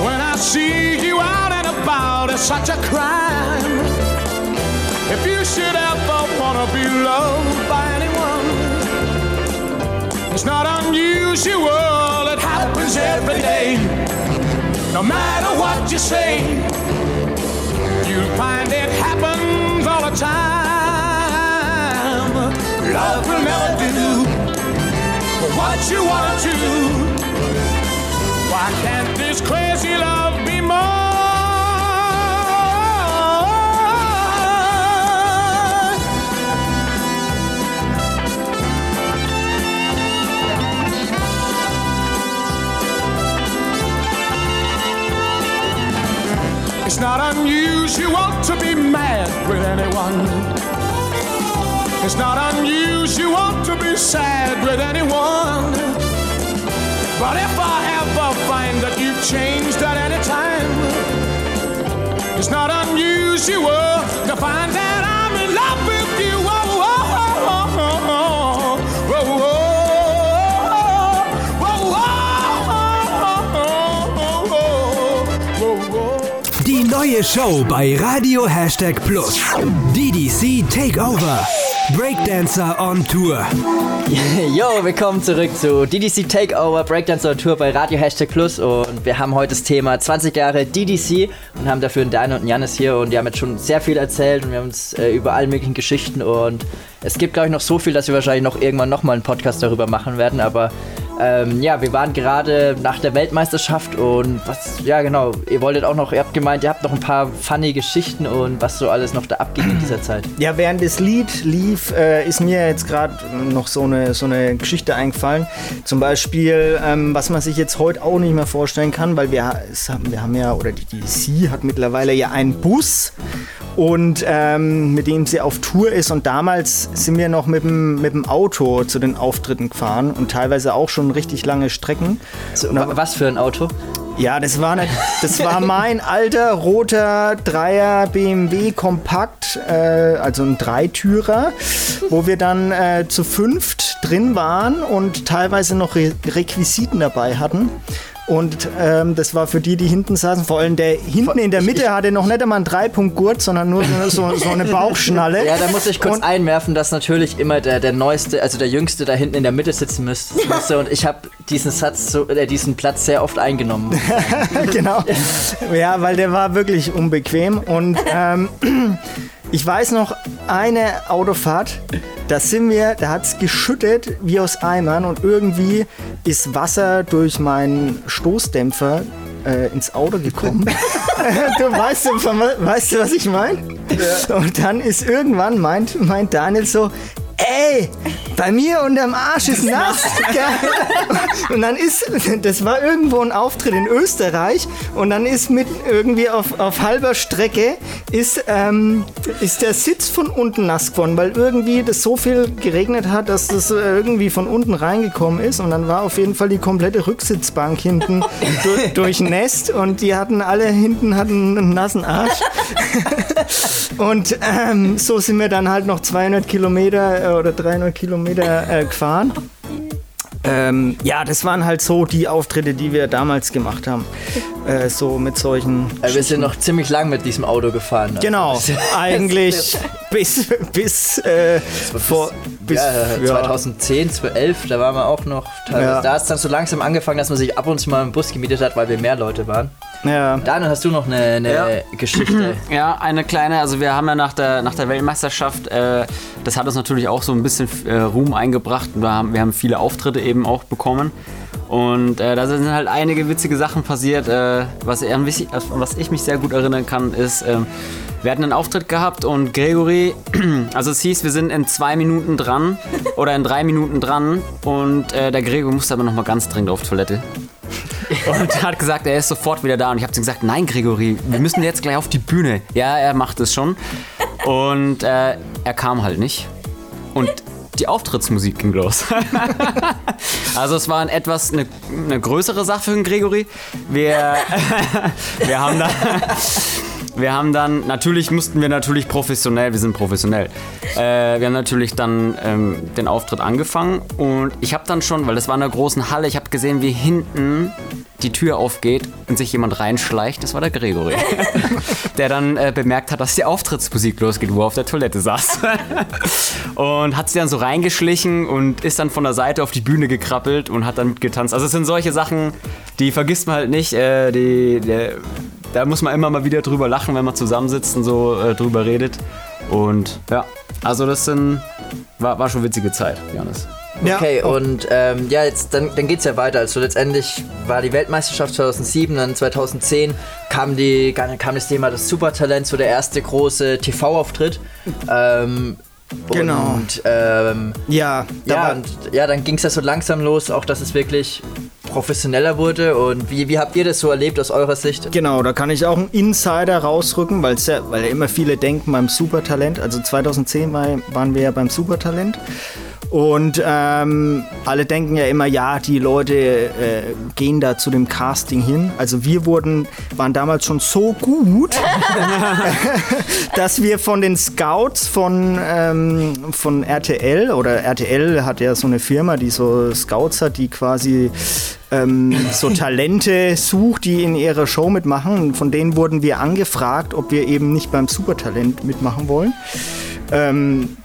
I: When I see you out and about, it's such a crime. If you should ever wanna be loved by anyone, it's not unusual, it happens every day. No matter what you say, you'll find it happens all the time. Love will never do what you wanna do. Why can't this crazy love be more? It's not unusual to be mad with anyone. It's not unusual to be sad with anyone. But if I ever find that you've changed at any time, it's not unusual to find that I'm in love with you. Oh, oh, oh, oh, oh,
A: Die neue Show bei Radio Hashtag Plus. DDC Takeover. Breakdancer on Tour. (laughs)
B: Yo, willkommen zurück zu DDC Takeover Breakdancer Tour bei Radio Hashtag Plus und wir haben heute das Thema 20 Jahre DDC und haben dafür einen Daniel und einen Janis hier und die haben jetzt schon sehr viel erzählt und wir haben uns äh, über alle möglichen Geschichten und es gibt, glaube ich, noch so viel, dass wir wahrscheinlich noch irgendwann nochmal einen Podcast darüber machen werden. Aber ähm, ja, wir waren gerade nach der Weltmeisterschaft und was, ja genau, ihr wolltet auch noch, ihr habt gemeint, ihr habt noch ein paar funny Geschichten und was so alles noch da abging in dieser Zeit.
E: Ja, während das Lied lief, äh, ist mir jetzt gerade noch so eine, so eine Geschichte eingefallen. Zum Beispiel, ähm, was man sich jetzt heute auch nicht mehr vorstellen kann, weil wir, es haben, wir haben ja, oder die DC hat mittlerweile ja einen Bus und ähm, mit dem sie auf Tour ist. Und damals sind wir noch mit dem, mit dem Auto zu den Auftritten gefahren und teilweise auch schon richtig lange Strecken.
B: So, wa- was für ein Auto?
E: Ja, das war, nicht, das war (laughs) mein alter roter Dreier BMW Kompakt, äh, also ein Dreitürer, wo wir dann äh, zu fünft drin waren und teilweise noch Re Requisiten dabei hatten. Und ähm, das war für die, die hinten saßen, vor allem der hinten in der Mitte hatte noch nicht einmal einen Dreipunktgurt, sondern nur so, so, eine (laughs) Bauchschnalle.
B: Ja, da muss ich kurz
E: Und-
B: einwerfen, dass natürlich immer der, der Neueste, also der Jüngste da hinten in der Mitte sitzen müsste. (laughs) und ich habe diesen Satz, so, äh, diesen Platz sehr oft eingenommen. (laughs)
E: genau. Ja, weil der war wirklich unbequem. Und ähm, ich weiß noch, eine Autofahrt, da sind wir, da hat es geschüttet wie aus Eimern und irgendwie ist Wasser durch meinen Stoßdämpfer äh, ins Auto gekommen. (laughs) (laughs) du weißt, weißt du, was ich meine? Und dann ist irgendwann meint, meint Daniel so, ey, bei mir unterm Arsch ist nass. Und dann ist, das war irgendwo ein Auftritt in Österreich und dann ist mit irgendwie auf, auf halber Strecke ist, ähm, ist der Sitz von unten nass geworden, weil irgendwie das so viel geregnet hat, dass das irgendwie von unten reingekommen ist und dann war auf jeden Fall die komplette Rücksitzbank hinten durch, durchnässt und die hatten alle hinten hatten einen nassen Arsch. Und ähm, so sind wir dann halt noch 200 Kilometer oder 300 Kilometer äh, gefahren. Ähm, ja, das waren halt so die Auftritte, die wir damals gemacht haben. Äh, so mit solchen.
B: Äh, wir sind noch ziemlich lang mit diesem Auto gefahren. Also
E: Genau, (laughs) eigentlich (laughs) bis, bis, äh, vor, bis
B: ja, 2010, 2011, da waren wir auch noch teilweise.
E: Ja.
B: Da ist dann so langsam angefangen, dass man sich ab und zu mal einen Bus gemietet hat, weil wir mehr Leute waren.
E: Ja.
B: Daniel, hast du noch eine, eine
D: Ja.
B: Geschichte? (clears throat)
D: Ja, eine kleine, also wir haben ja nach der, nach der Weltmeisterschaft, äh, das hat uns natürlich auch so ein bisschen äh, Ruhm eingebracht. Wir haben, wir haben viele Auftritte eben auch bekommen. Und äh, da sind halt einige witzige Sachen passiert. Äh, was, wichtig, was ich mich sehr gut erinnern kann, ist, ähm, wir hatten einen Auftritt gehabt und Gregory, (clears throat) also es hieß, wir sind in zwei Minuten dran oder in drei Minuten dran und äh, der Gregory musste aber nochmal ganz dringend auf Toilette. (laughs) Und hat gesagt, er ist sofort wieder da. Und ich habe gesagt, nein, Gregory, wir müssen jetzt gleich auf die Bühne. Ja, er macht es schon. Und äh, er kam halt nicht. Und die Auftrittsmusik ging los. (laughs) also es war ein etwas eine, eine größere Sache für den Gregory. Wir, (laughs) wir haben dann... Wir haben dann, natürlich mussten wir natürlich professionell, wir sind professionell. Äh, wir haben natürlich dann ähm, den Auftritt angefangen und ich habe dann schon, weil das war in einer großen Halle, ich habe gesehen, wie hinten die Tür aufgeht und sich jemand reinschleicht. Das war der Gregory, (laughs) der dann äh, bemerkt hat, dass die Auftrittsmusik losgeht, wo er auf der Toilette saß. (laughs) und hat sich dann so reingeschlichen und ist dann von der Seite auf die Bühne gekrabbelt und hat dann mitgetanzt. Also es sind solche Sachen, die vergisst man halt nicht. Äh, die, der, da muss man immer mal wieder drüber lachen, wenn man zusammensitzt und so äh, drüber redet. Und ja, also das sind, war, war schon witzige Zeit, Janis.
E: Ja,
B: Okay,
E: oh,
B: und ähm, ja, jetzt dann, dann geht's ja weiter. Also letztendlich war die Weltmeisterschaft 2007, dann 2010 kam, die, kam das Thema des Supertalents, so der erste große TV-Auftritt. Ähm,
E: Genau.
B: Und ähm,
E: ja,
B: ja, und, ja, dann ging es ja so langsam los, auch dass es wirklich professioneller wurde. Und wie, wie habt ihr das so erlebt aus eurer Sicht?
E: Genau, da kann ich auch einen Insider rausrücken, weil's ja, weil ja immer viele denken beim Supertalent. Also 2010 war, waren wir ja beim Supertalent. Und ähm, alle denken ja immer, ja, die Leute äh, gehen da zu dem Casting hin. Also wir wurden, waren damals schon so gut, (laughs) dass wir von den Scouts von, ähm, von RTL oder RTL hat ja so eine Firma, die so Scouts hat, die quasi ähm, so Talente sucht, die in ihrer Show mitmachen. Und von denen wurden wir angefragt, ob wir eben nicht beim Supertalent mitmachen wollen. Ähm,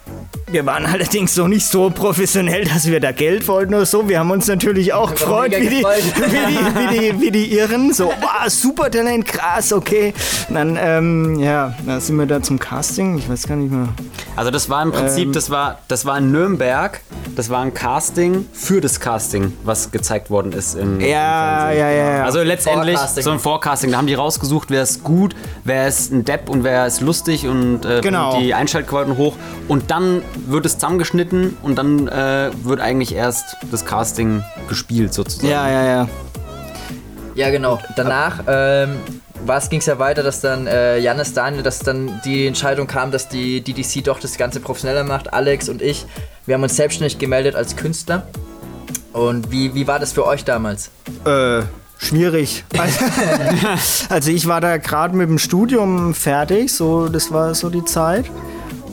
E: wir waren allerdings so nicht so professionell, dass wir da Geld wollten oder so. Wir haben uns natürlich auch gefreut, wie die,
B: gefreut. (laughs)
E: wie, die, wie, die, wie die Irren. So, wow, super Talent, krass, okay. Und dann, ähm, ja, da sind wir da zum Casting. Ich weiß gar nicht mehr.
D: Also das war im Prinzip,
E: Ähm.
D: das war, das war in Nürnberg, das war ein Casting für das Casting, was gezeigt worden ist im,
E: Ja,
D: im
E: ja, ja, ja.
D: Also letztendlich so ein Forecasting, da haben die rausgesucht, wer ist gut, wer ist ein Depp und wer ist lustig und äh,
E: Genau.
D: die Einschaltquoten hoch und dann wird es zusammengeschnitten und dann äh, wird eigentlich erst das Casting gespielt sozusagen.
E: Ja, ja, ja.
B: Ja, genau. Danach ähm, ging es ja weiter, dass dann äh, Janis Daniel, dass dann die Entscheidung kam, dass die DDC doch das Ganze professioneller macht. Alex und ich, wir haben uns selbstständig gemeldet als Künstler. Und wie, wie war das für euch damals?
E: Äh, schwierig. Also, (laughs) also ich war da gerade mit dem Studium fertig, so das war so die Zeit.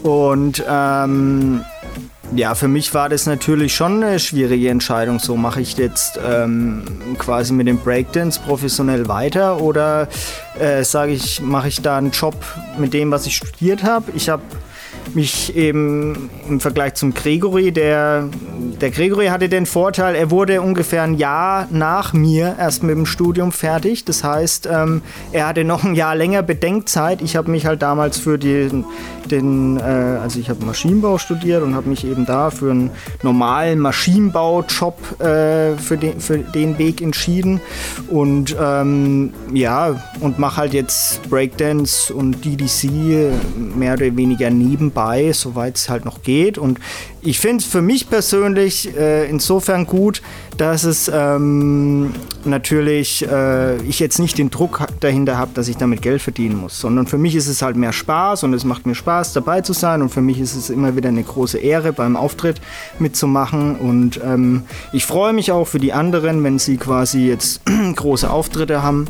E: Und ähm, ja, für mich war das natürlich schon eine schwierige Entscheidung. So mache ich jetzt ähm, quasi mit dem Breakdance professionell weiter oder äh, sage ich, mache ich da einen Job mit dem, was ich studiert habe. Ich habe mich eben im Vergleich zum Gregory, der, der Gregory hatte den Vorteil, er wurde ungefähr ein Jahr nach mir erst mit dem Studium fertig. Das heißt, ähm, er hatte noch ein Jahr länger Bedenkzeit. Ich habe mich halt damals für den, den äh, also ich habe Maschinenbau studiert und habe mich eben da für einen normalen Maschinenbaujob äh, für, den, für den Weg entschieden. Und ähm, ja, und mache halt jetzt Breakdance und DDC mehr oder weniger nebenbei, soweit es halt noch geht. Und ich finde es für mich persönlich äh, insofern gut, dass es ähm, natürlich äh, ich jetzt nicht den Druck dahinter habe, dass ich damit Geld verdienen muss, sondern für mich ist es halt mehr Spaß und es macht mir Spaß dabei zu sein. Und für mich ist es immer wieder eine große Ehre beim Auftritt mitzumachen. Und ähm, ich freue mich auch für die anderen, wenn sie quasi jetzt (clears throat) große Auftritte haben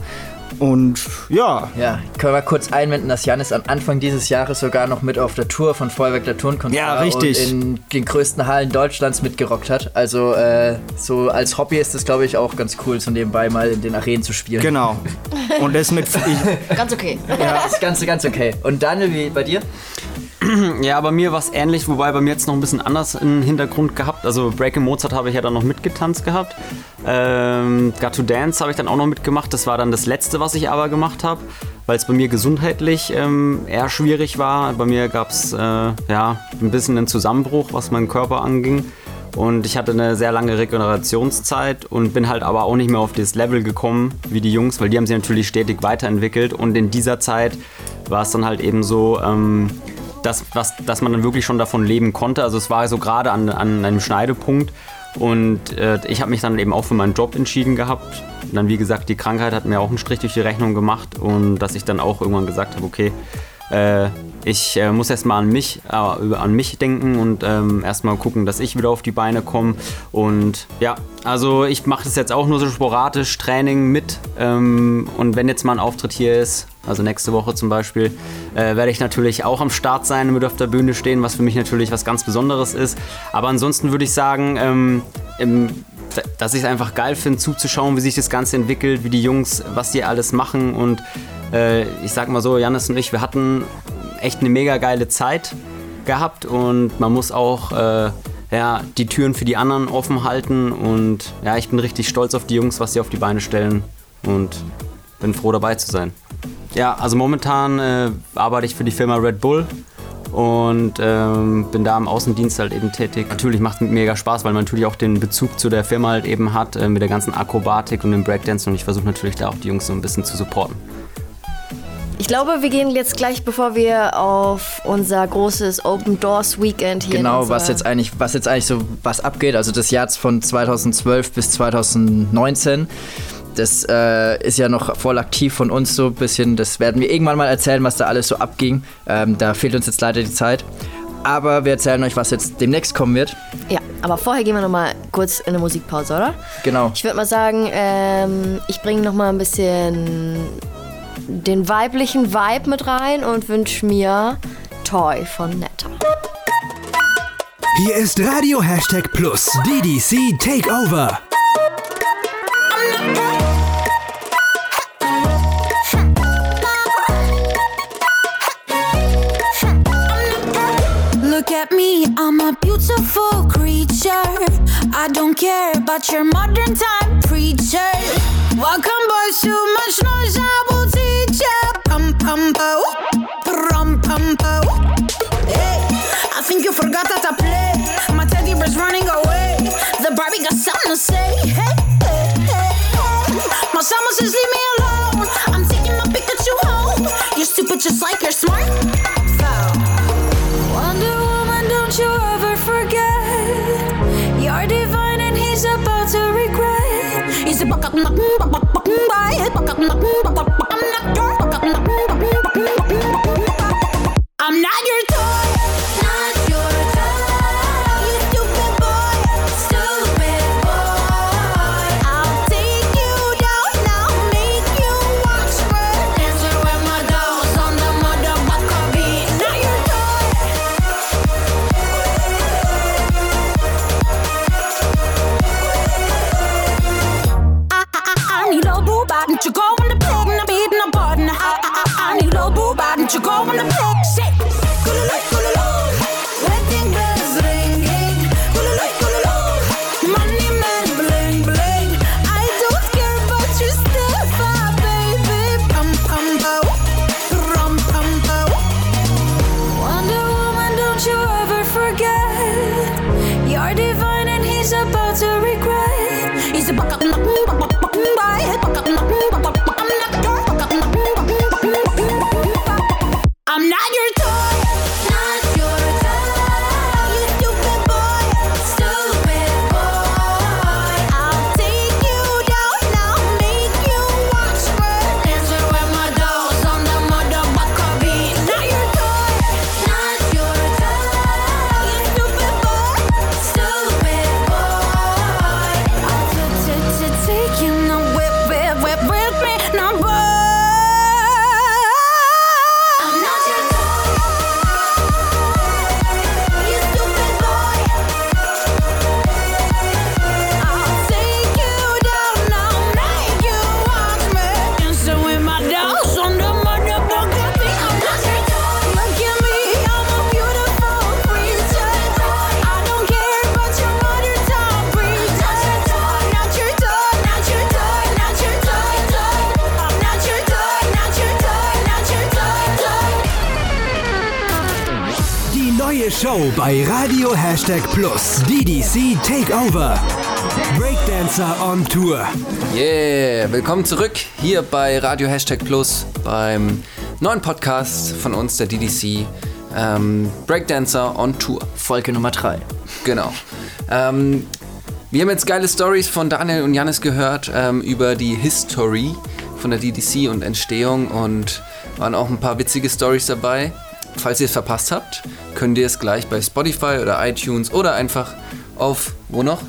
E: und ja,
B: Ja, können wir kurz einwenden, dass Janis am Anfang dieses Jahres sogar noch mit auf der Tour von Feuerwerk der Turnkunst
E: Ja, richtig.
B: und in den größten Hallen Deutschlands mitgerockt hat. Also äh, so als Hobby ist es, glaube ich, auch ganz cool, so nebenbei mal in den Arenen zu spielen.
E: genau. (laughs) Und das mit ich,
C: Ganz okay.
B: Ja, ist ganz, ganz okay. Und Daniel, wie bei dir? (clears throat)
D: Ja, bei mir war es ähnlich, wobei bei mir jetzt noch ein bisschen anders im Hintergrund gehabt. Also Breaking Mozart habe ich ja dann noch mitgetanzt gehabt. Ähm, Got to Dance habe ich dann auch noch mitgemacht. Das war dann das letzte, was ich aber gemacht habe, weil es bei mir gesundheitlich ähm, eher schwierig war. Bei mir gab es äh, ja, ein bisschen einen Zusammenbruch, was meinen Körper anging. Und ich hatte eine sehr lange Regenerationszeit und bin halt aber auch nicht mehr auf das Level gekommen wie die Jungs, weil die haben sich natürlich stetig weiterentwickelt. Und in dieser Zeit war es dann halt eben so, ähm, dass, was, dass man dann wirklich schon davon leben konnte. Also es war so gerade an, an einem Schneidepunkt. Und äh, ich habe mich dann eben auch für meinen Job entschieden gehabt. Und dann, wie gesagt, die Krankheit hat mir auch einen Strich durch die Rechnung gemacht. Und dass ich dann auch irgendwann gesagt habe, okay, äh, ich äh, muss erstmal an mich, äh, an mich denken und ähm, erstmal gucken, dass ich wieder auf die Beine komme. Und ja, also ich mache das jetzt auch nur so sporadisch, Training mit. Ähm, und wenn jetzt mal ein Auftritt hier ist, also nächste Woche zum Beispiel, äh, werde ich natürlich auch am Start sein und mit auf der Bühne stehen, was für mich natürlich was ganz Besonderes ist. Aber ansonsten würde ich sagen, ähm, im, dass ich es einfach geil finde, zuzuschauen, wie sich das Ganze entwickelt, wie die Jungs, was die alles machen. Und äh, ich sag mal so, Janis und ich, wir hatten echt eine mega geile Zeit gehabt und man muss auch äh, ja, die Türen für die anderen offen halten. Und ja, ich bin richtig stolz auf die Jungs, was sie auf die Beine stellen und bin froh dabei zu sein. Ja, also momentan äh, arbeite ich für die Firma Red Bull und ähm, bin da im Außendienst halt eben tätig. Natürlich macht es mega Spaß, weil man natürlich auch den Bezug zu der Firma halt eben hat, äh, mit der ganzen Akrobatik und dem Breakdance und ich versuche natürlich da auch die Jungs so ein bisschen zu supporten.
C: Ich glaube, wir gehen jetzt gleich, bevor wir auf unser großes Open Doors Weekend hier
B: Genau, was jetzt eigentlich, was jetzt eigentlich so was abgeht. Also das Jahr von 2012 bis 2019. Das äh, ist ja noch voll aktiv von uns so ein bisschen. Das werden wir irgendwann mal erzählen, was da alles so abging. Ähm, da fehlt uns jetzt leider die Zeit. Aber wir erzählen euch, was jetzt demnächst kommen wird.
C: Ja, aber vorher gehen wir noch mal kurz in eine Musikpause, oder?
B: Genau.
C: Ich würde mal sagen, ähm, ich bringe noch mal ein bisschen den weiblichen Vibe mit rein und wünsche mir Toy von Netta.
A: Hier ist Radio Hashtag Plus DDC Takeover.
J: Look at me, I'm a beautiful creature. I don't care about your modern time preacher. Welcome, boys, too much noise, I will teach ya. Pum pum po, pum pum po. Hey, I think you forgot that I play. My teddy bear's running away. The Barbie got something to say. Hey, hey, hey, hey. My summer says leave me alone.
A: Bye. Hashtag Plus. DDC Takeover. Breakdancer on Tour.
K: Yeah, willkommen zurück hier bei Radio Hashtag Plus beim neuen Podcast von uns, der DDC. Ähm, Breakdancer on Tour.
B: Folge Nummer 3.
K: Genau. Ähm, wir haben jetzt geile Stories von Daniel und Janis gehört ähm, über die History von der DDC und Entstehung und waren auch ein paar witzige Stories dabei. Falls ihr es verpasst habt, könnt ihr es gleich bei Spotify oder iTunes oder einfach auf, wo noch?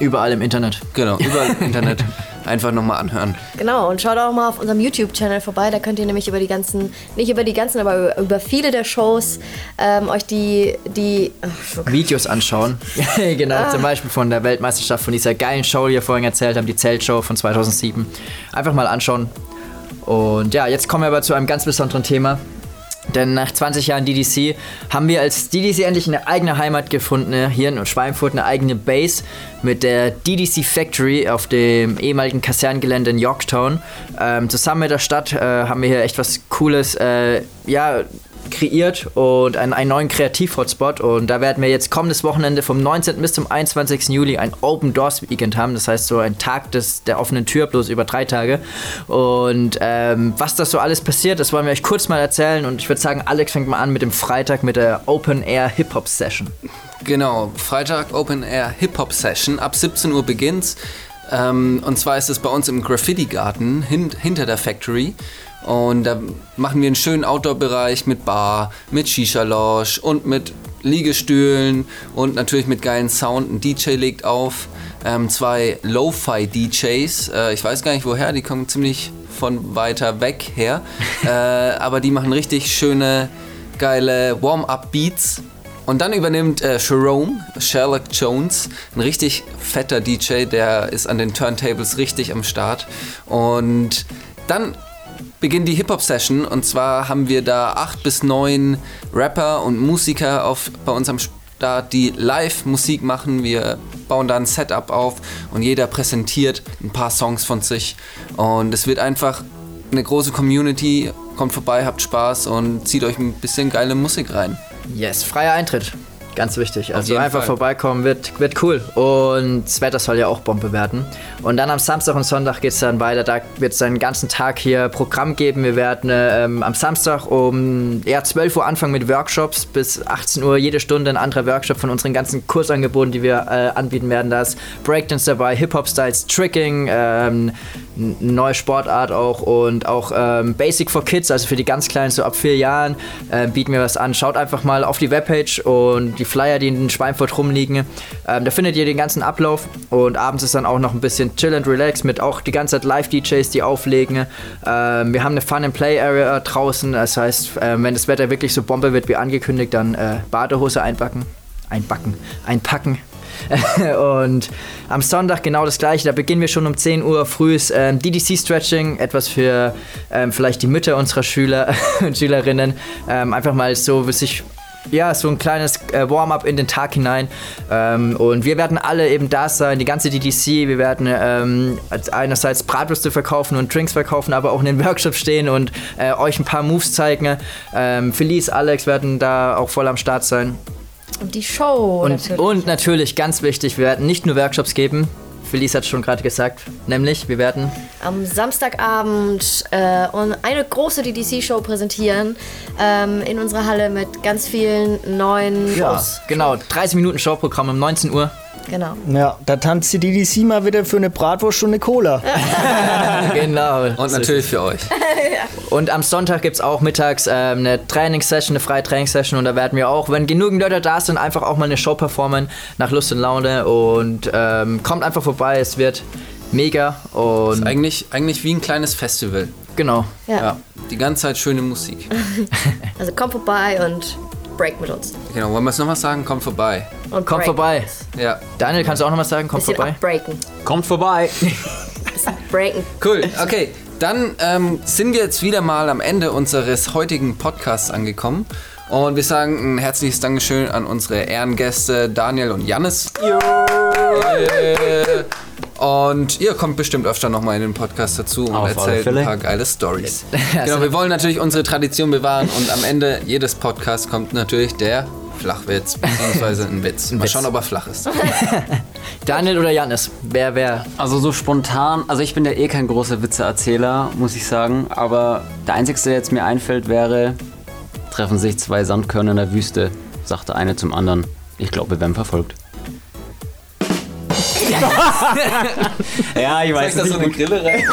B: Überall im Internet.
K: Genau, (laughs) überall im Internet einfach nochmal anhören.
C: Genau, und schaut auch mal auf unserem YouTube-Channel vorbei. Da könnt ihr nämlich über die ganzen, nicht über die ganzen, aber über, viele der Shows ähm, euch die, die ach,
B: Videos anschauen. (laughs) genau, zum Beispiel von der Weltmeisterschaft, von dieser geilen Show, die wir vorhin erzählt haben, die Zeltshow von 2007. Einfach mal anschauen. Und ja, jetzt kommen wir aber zu einem ganz besonderen Thema. Denn nach 20 Jahren DDC haben wir als DDC endlich eine eigene Heimat gefunden. Hier in Schweinfurt eine eigene Base mit der DDC Factory auf dem ehemaligen Kaserngelände in Yorktown. Ähm, zusammen mit der Stadt äh, haben wir hier echt was Cooles äh, ja, kreiert und einen, einen neuen Kreativ-Hotspot. Und da werden wir jetzt kommendes Wochenende vom 19. bis zum 21. Juli ein Open Doors Weekend haben. Das heißt so ein Tag des, der offenen Tür, bloß über drei Tage. Und ähm, was das so alles passiert, das wollen wir euch kurz mal erzählen. Und ich würde sagen, Alex fängt mal an mit dem Freitag mit der Open Air Hip Hop Session.
K: Genau, Freitag Open Air Hip Hop Session. Ab 17 Uhr beginnt's. Ähm, und zwar ist es bei uns im Graffiti Garten hin, hinter der Factory. Und da machen wir einen schönen Outdoor-Bereich mit Bar, mit Shisha-Lounge und mit Liegestühlen und natürlich mit geilen Sound. Ein DJ legt auf. Ähm, zwei Lo-Fi-DJs. Äh, ich weiß gar nicht woher, die kommen ziemlich von weiter weg her. (laughs) äh, aber die machen richtig schöne, geile Warm-Up-Beats. Und dann übernimmt äh, Jerome, Sherlock Jones, ein richtig fetter DJ, der ist an den Turntables richtig am Start. Und dann beginnt die Hip-Hop-Session und zwar haben wir da acht bis neun Rapper und Musiker auf, bei uns am Start, die live Musik machen. Wir bauen da ein Setup auf und jeder präsentiert ein paar Songs von sich. Und es wird einfach eine große Community. Kommt vorbei, habt Spaß und zieht euch ein bisschen geile Musik rein.
B: Yes, freier Eintritt. Ganz wichtig. Also einfach
K: Fall.
B: vorbeikommen, wird, wird cool. Und das Wetter soll ja auch Bombe werden. Und dann am Samstag und Sonntag geht es dann weiter. Da wird es den ganzen Tag hier Programm geben. Wir werden ähm, am Samstag um ja, 12 Uhr anfangen mit Workshops. Bis 18 Uhr jede Stunde ein anderer Workshop von unseren ganzen Kursangeboten, die wir äh, anbieten werden. Da ist Breakdance dabei, Hip-Hop-Styles, Tricking, ähm, neue Sportart auch und auch ähm, Basic for Kids, also für die ganz Kleinen, so ab vier Jahren, äh, bieten wir was an. Schaut einfach mal auf die Webpage und die Flyer, die in Schweinfurt rumliegen. Ähm, da findet ihr den ganzen Ablauf und abends ist dann auch noch ein bisschen Chill and Relax mit auch die ganze Zeit Live-DJs, die auflegen. Ähm, wir haben eine Fun-and-Play-Area draußen, das heißt, äh, wenn das Wetter wirklich so Bombe wird wie angekündigt, dann äh, Badehose einpacken. Einbacken, einpacken. (laughs) und am Sonntag genau das gleiche. Da beginnen wir schon um 10 Uhr frühs ähm, DDC-Stretching, etwas für ähm, vielleicht die Mütter unserer Schüler (laughs) und Schülerinnen. Ähm, einfach mal so sich ja, so ein kleines äh, Warm-up in den Tag hinein. Ähm, und wir werden alle eben da sein, die ganze DDC. Wir werden ähm, einerseits Bratwürste verkaufen und Drinks verkaufen, aber auch in den (laughs) Workshops stehen und äh, euch ein paar Moves zeigen. Ähm, Felice, Alex werden da auch voll am Start sein.
C: Und die Show.
B: Und
C: natürlich.
B: und natürlich, ganz wichtig, wir werden nicht nur Workshops geben. Felice hat es schon gerade gesagt, nämlich wir werden
C: am Samstagabend äh, eine große DDC-Show präsentieren ähm, in unserer Halle mit ganz vielen neuen
B: ja,
C: Shows.
B: genau 30 Minuten Showprogramm um 19 Uhr.
C: Genau.
E: Ja, da tanzt die DDC mal wieder für eine Bratwurst und eine Cola. (laughs)
B: genau.
K: Und natürlich für euch. (laughs)
B: Und am Sonntag gibt es auch mittags ähm, eine Trainingssession, eine freie Trainingssession und da werden wir auch, wenn genügend Leute da sind, einfach auch mal eine Show performen nach Lust und Laune und ähm, kommt einfach vorbei, es wird mega und
K: Eigentlich, eigentlich wie ein kleines Festival.
B: genau.
C: Ja.
K: Ja, die ganze Zeit schöne Musik. (laughs)
C: Also kommt vorbei und break mit uns.
K: Genau, wollen wir es nochmal sagen? Kommt vorbei.
C: Und
B: Kommt
C: break.
B: vorbei.
K: Ja,
B: Daniel, kannst du auch noch mal sagen? Kommt
C: Bisschen
B: vorbei.
C: abbreaken.
D: Kommt vorbei. (laughs)
C: Breaken.
K: cool. Okay, dann ähm, sind wir jetzt wieder mal am Ende unseres heutigen Podcasts angekommen. Und wir sagen ein herzliches Dankeschön an unsere Ehrengäste Daniel und Jannis. Äh, Und ihr kommt bestimmt öfter nochmal in den Podcast dazu und
D: Auf
K: erzählt ein paar geile Stories. (laughs) genau, wir wollen natürlich unsere Tradition bewahren und am Ende jedes Podcasts kommt natürlich der Flachwitz, beziehungsweise ein Witz. Mal
B: Witz.
K: schauen, ob er flach ist. (laughs)
B: Daniel oder Janis? Wer, wer?
D: Also so spontan, also ich bin ja eh kein großer Witzeerzähler, muss ich sagen. Aber der einzige, der jetzt mir einfällt, wäre, treffen sich zwei Sandkörner in der Wüste, sagt der eine zum anderen. Ich glaube, wir werden verfolgt. Ja, ich weiß
K: Zeig da so eine Grille rein. (laughs)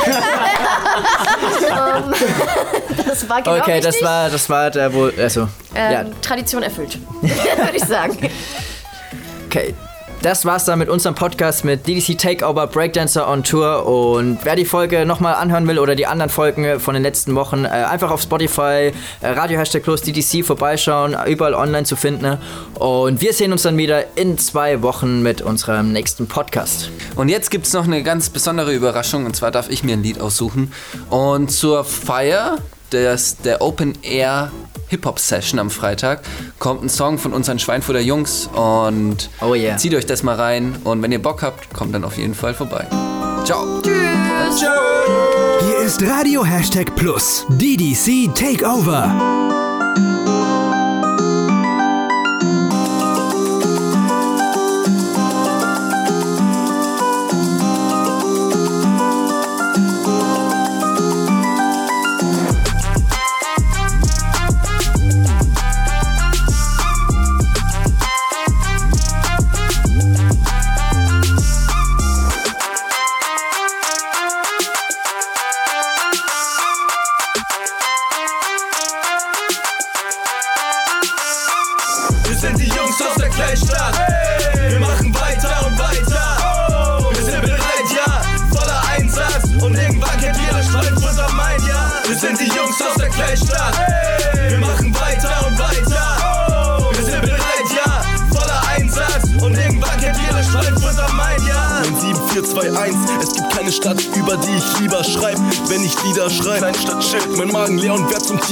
C: Das war genau
B: Okay, das war, das war der wohl, also,
C: ähm,
B: ja,
C: Tradition erfüllt, (laughs) würde ich sagen. (laughs)
B: Okay. Das war's dann mit unserem Podcast mit DDC Takeover Breakdancer on Tour. Und wer die Folge nochmal anhören will oder die anderen Folgen von den letzten Wochen, äh, einfach auf Spotify, äh, Radio Hashtag Plus DDC vorbeischauen, überall online zu finden. Und wir sehen uns dann wieder in zwei Wochen mit unserem nächsten Podcast.
K: Und jetzt gibt es noch eine ganz besondere Überraschung und zwar darf ich mir ein Lied aussuchen. Und zur Feier des, der Open Air Hip-Hop Session am Freitag kommt ein Song von unseren Schweinfurter Jungs und
B: Oh yeah.
K: zieht euch das mal rein und wenn ihr Bock habt, kommt dann auf jeden Fall vorbei. Ciao.
A: Hier ist Radio Hashtag Plus. DDC Takeover.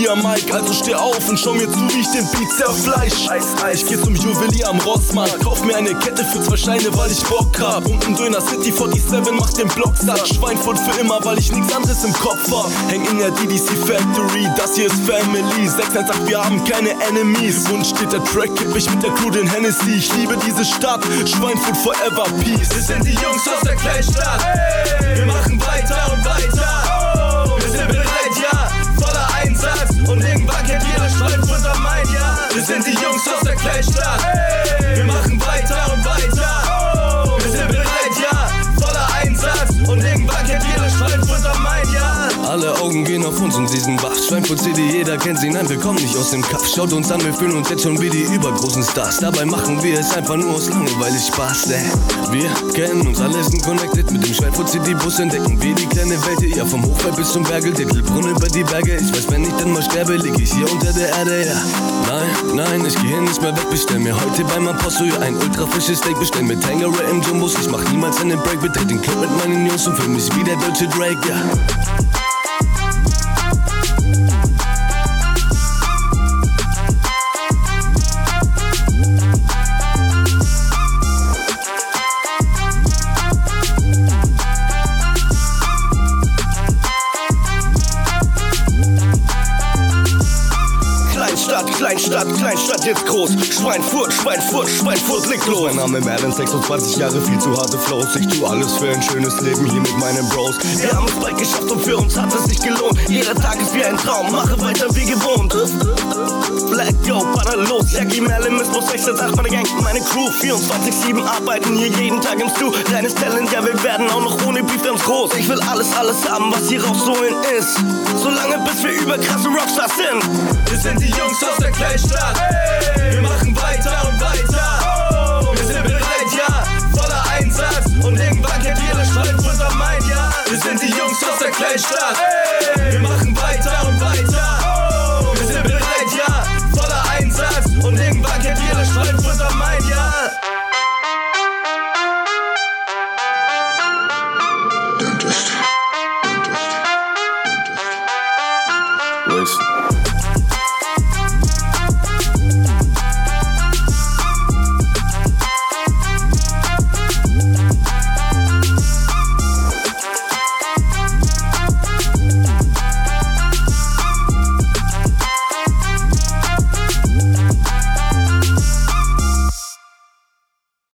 F: Tier Mike. Also steh auf und schau mir zu, wie ich den Beat zerfleisch. Eis, Eis. Ich geh zum Juwelier am Rossmarkt, kauf mir eine Kette für zwei Scheine, weil ich Bock hab. Und ein Döner City 47 macht den Block satt. Schweinfurt für immer, weil ich nichts anderes im Kopf hab. Häng in der DDC Factory, das hier ist Family. 618, wir haben keine Enemies. Wunsch steht der Track, kipp ich mit der Crew den Hennessy. Ich liebe diese Stadt, Schweinfurt forever, peace. Wir sind die Jungs aus der Kleinstadt. Wir machen weiter und weiter. Kennt jeder Schweinfurt am Main, ja. Wir sind die Jungs aus der Kleinstadt. Augen gehen auf uns und sie sind wach. Schweinfurt City, jeder kennt sie, nein, wir kommen nicht aus dem Kaff. Schaut uns an, wir fühlen uns jetzt schon wie die übergroßen Stars. Dabei machen wir es einfach nur aus Langeweile Spaß, ey. Wir kennen uns alle, sind connected. Mit dem Schweinfurt City Bus entdecken wir die kleine Welt. Ja, vom Hochwald bis zum Bergel, Dittelbrunn über die Berge. Ich weiß, wenn ich dann mal sterbe, lieg ich hier unter der Erde, ja. Nein, nein, ich geh nicht mehr weg. Bestell mir heute beim Apostel ein ultra frisches Steak. Bestell mir Tangeray im Jumbos. Ich mach niemals einen Break. Betrete den Club mit meinen Jungs und fühl mich wie der deutsche Drake, ja. Kleinstadt jetzt groß. Schweinfurt, Schweinfurt, Schweinfurt liegt los. Mein Name Merlin, 26 Jahre, viel zu harte Flows. Ich tu alles für ein schönes Leben hier mit meinen Bros. Wir haben es bald geschafft und für uns hat es sich gelohnt. Jeder Tag ist wie ein Traum, mache weiter wie gewohnt. Black, yo, baller los. Jackie Merlin, Miss Boss 668, meine Gang, meine Crew. 24-7 arbeiten hier jeden Tag im Stu. Kleines Talent, ja, wir werden auch noch ohne Beef ganz groß. Ich will alles, alles haben, was hier rausholen ist. Solange bis wir über krasse Rockstars sind. Wir sind die Jungs aus der Kleinstadt. Wir machen weiter und weiter. Wir sind bereit, ja, voller Einsatz. Und irgendwann kennt jeder Stolz unser Mein, ja. Wir sind die Jungs aus der Kleinstadt. Wir machen weiter und weiter. Wir sind bereit, ja, voller Einsatz. Und irgendwann